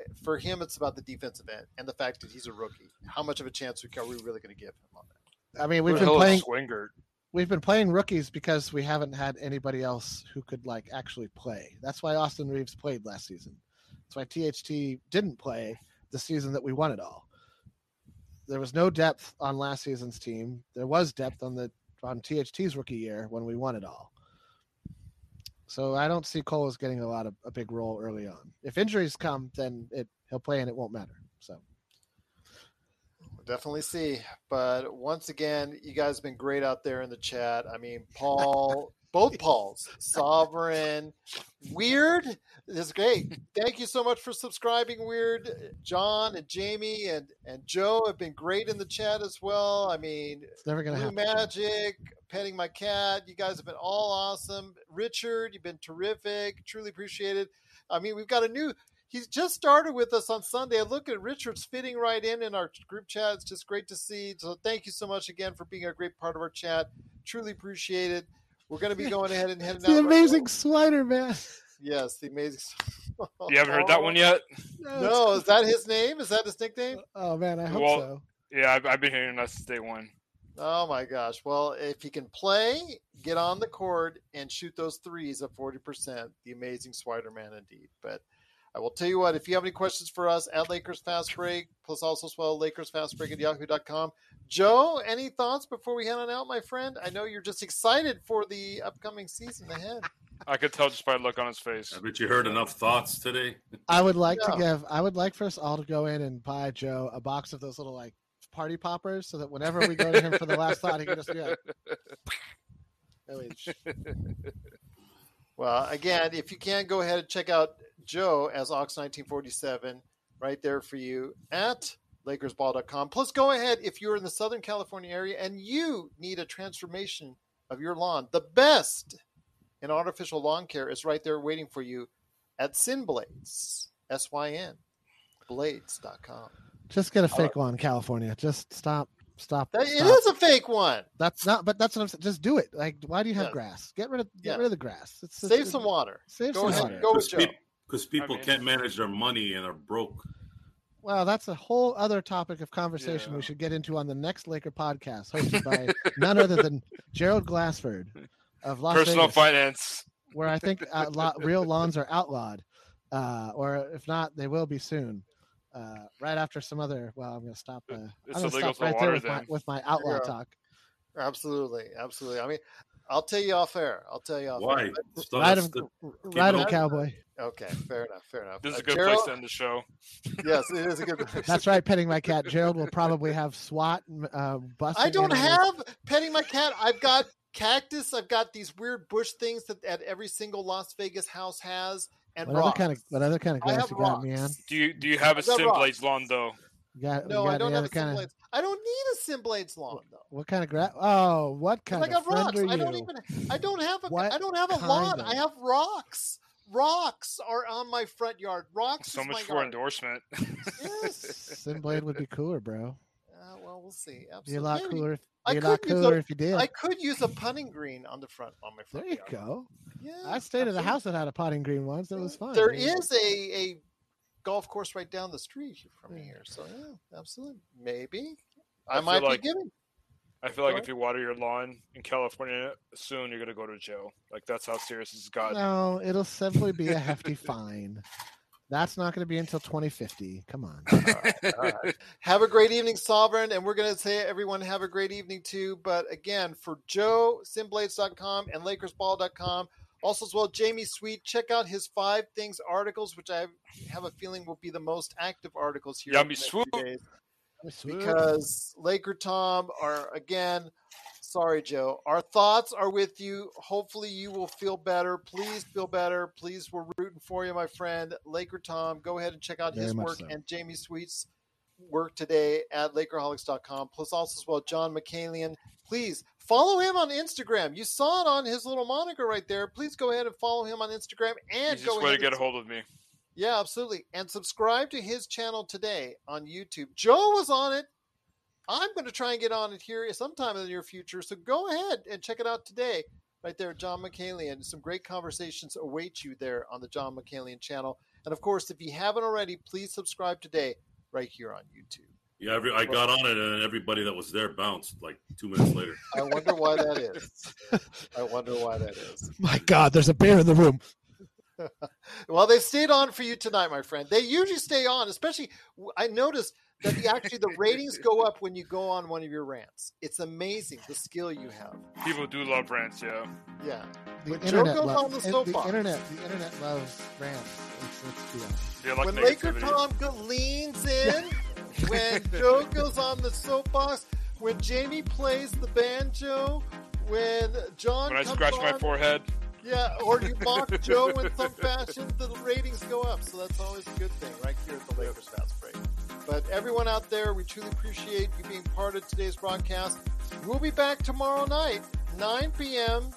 eh, for him, it's about the defensive end and the fact that he's a rookie. How much of a chance are we really going to give him on that? i mean we've Who been playing is Swingert? We've been playing rookies because we haven't had anybody else who could like actually play. That's why Austin Reaves played last season. That's why THT didn't play the season that we won it all. There was no depth on last season's team. There was depth on the on THT's rookie year when we won it all. So I don't see Cole as getting a lot of a big role early on. If injuries come, then it he'll play and it won't matter. So definitely see. But once again, you guys have been great out there in the chat. I mean, Paul, both Pauls, Sovereign, Weird. This is great. Thank you so much for subscribing, Weird. John and Jamie and, and Joe have been great in the chat as well. I mean, it's never gonna Blue happen. Magic, petting my cat. You guys have been all awesome. Richard, you've been terrific. Truly appreciated. I mean, we've got a new. He's just started with us on Sunday. I look at Richard's fitting right in in our group chat. It's just great to see. So thank you so much again for being a great part of our chat. Truly appreciate it. We're going to be going ahead and heading the out. The amazing Slider man. Yes, the amazing. You haven't heard that one yet? No, is that his name? Is that his nickname? Uh, oh man, I hope Well- so. Yeah, I've, I've been hearing that since day one. Oh my gosh. Well, if he can play, get on the court and shoot those threes at 40%, the amazing Spider Man indeed. But I will tell you what, if you have any questions for us at Lakers Fast Break, plus also swell Lakers Fast Break at yahoo.com. Joe, any thoughts before we head on out, my friend? I know you're just excited for the upcoming season ahead. I could tell just by the look on his face. I bet you heard enough thoughts today. I would like to give. I would like for us all to go in and buy Joe a box of those little like party poppers, so that whenever we go to him for the last thought, he can just be like, "Oh, Well, again, if you can, go ahead and check out Joe as Ox1947 right there for you at LakersBall.com. Plus, go ahead if you're in the Southern California area and you need a transformation of your lawn, the best in artificial lawn care is right there waiting for you at Synblades, S Y N, blades.com. Just get a fake one, California. Just stop, stop. That, it stop. is a fake one. That's not, but that's what I'm saying. Just do it. Like, why do you have Yeah. grass? Get rid of, get Yeah. rid of the grass. It's, Save it's- some water. Save Go some ahead. water. Go with Because people, I mean- can't manage their money and are broke. Well, that's a whole other topic of conversation Yeah. we should get into on the next Laker podcast, hosted by none other than Gerald Glassford of Las Personal Vegas, finance. where I think uh, lo- real lawns are outlawed, uh, or if not, they will be soon. Uh, right after some other. Well, I'm going to stop. Uh, I'm It's going to stop right there with my, with my outlaw Yeah. talk. Absolutely, absolutely. I mean, I'll tell you off air. I'll tell you off Why? air. Still, Ride him, ride him, cowboy. Okay, fair enough, fair enough. This is Uh, a good Gerald- place to end the show. Yes, it is a good place. That's right, petting my cat. Gerald will probably have SWAT uh, busting. I don't in on his- have petting my cat. I've got cactus. I've got these weird bush things that, that every single Las Vegas house has, and What other kind of what other kind of I grass you got, man? rocks. Do you do you have a I've got Sim. Blades lawn though? Got, No, got I don't have a kind of I don't need a Synblades lawn though. what kind of grass? Oh, what kind I of got friend rocks. are you? I don't even. I don't have a. What I don't have a lawn. of- I have rocks. Rocks are on my front yard. Rocks. So is much my for yard. endorsement. Yes. Synblade would be cooler, bro. Uh, well, we'll see. Be a lot cooler. If, I be a lot cooler a- if you did. I could use a punting green on the front on my front. there you yard. go. Yeah, I stayed at a house that had a potting green once. It was fun. There Yeah. is a a golf course right down the street from here, so yeah, absolutely. Maybe I, I might like- be giving. I feel like if you water your lawn in California soon, you're gonna go to jail. Like that's how serious it's gotten. No, it'll simply be a hefty fine. That's not going to be until 2050. Come on. Have a great evening, Sovereign, and we're going to say everyone have a great evening too. But again, for Joe, synblades.com and LakersBall.com, also as well, Jamie Sweet, check out his five things articles, which I have a feeling will be the most active articles here. in Yummy the next few swoop. Days. Sweet. because Laker Tom are again. Sorry, Joe. Our thoughts are with you. Hopefully, you will feel better. Please feel better. Please, we're rooting for you, my friend. Laker Tom, go ahead and check out Very his work so. and Jamie Sweet's work today at Lakerholics.com. Plus, also as well, John McCalian. Please follow him on Instagram. You saw it on his little moniker right there. Please go ahead and follow him on Instagram and go Easiest way to get a hold of me. Yeah, absolutely. And subscribe to his channel today on YouTube. Joe was on it. I'm going to try and get on it here sometime in the near future. So go ahead and check it out today. Right there, John McCalian. Some great conversations await you there on the John McCalian channel. And of course, if you haven't already, please subscribe today right here on YouTube. Yeah, every, I got on it, and everybody that was there bounced like two minutes later. I wonder why that is. I wonder why that is. My God, there's a bear in the room. Well, they stayed on for you tonight, my friend. They usually stay on, especially. I noticed that the, actually the ratings go up when you go on one of your rants. It's amazing the skill you have. People do love rants, yeah. Yeah, The When Joe internet, goes lo- on the it- the internet, the internet loves rants. It's, it's, yeah. Like when Laker negativity. Tom leans in, when Joe goes on the soapbox, when Jamie plays the banjo, when John When I comes scratch my on- forehead, Yeah, or you mock Joe in some fashion, the ratings go up. So that's always a good thing right here at the Lakers Fast Break. But everyone out there, we truly appreciate you being part of today's broadcast. We'll be back tomorrow night, 9 p.m.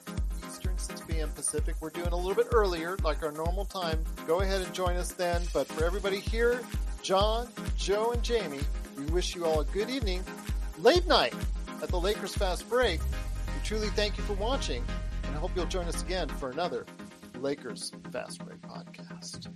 Eastern, 6 p.m. Pacific. We're doing a little bit earlier, like our normal time. Go ahead and join us then. But for everybody here, John, Joe, and Jamie, we wish you all a good evening, late night at the Lakers Fast Break. We truly thank you for watching, and I hope you'll join us again for another Lakers Fast Break podcast.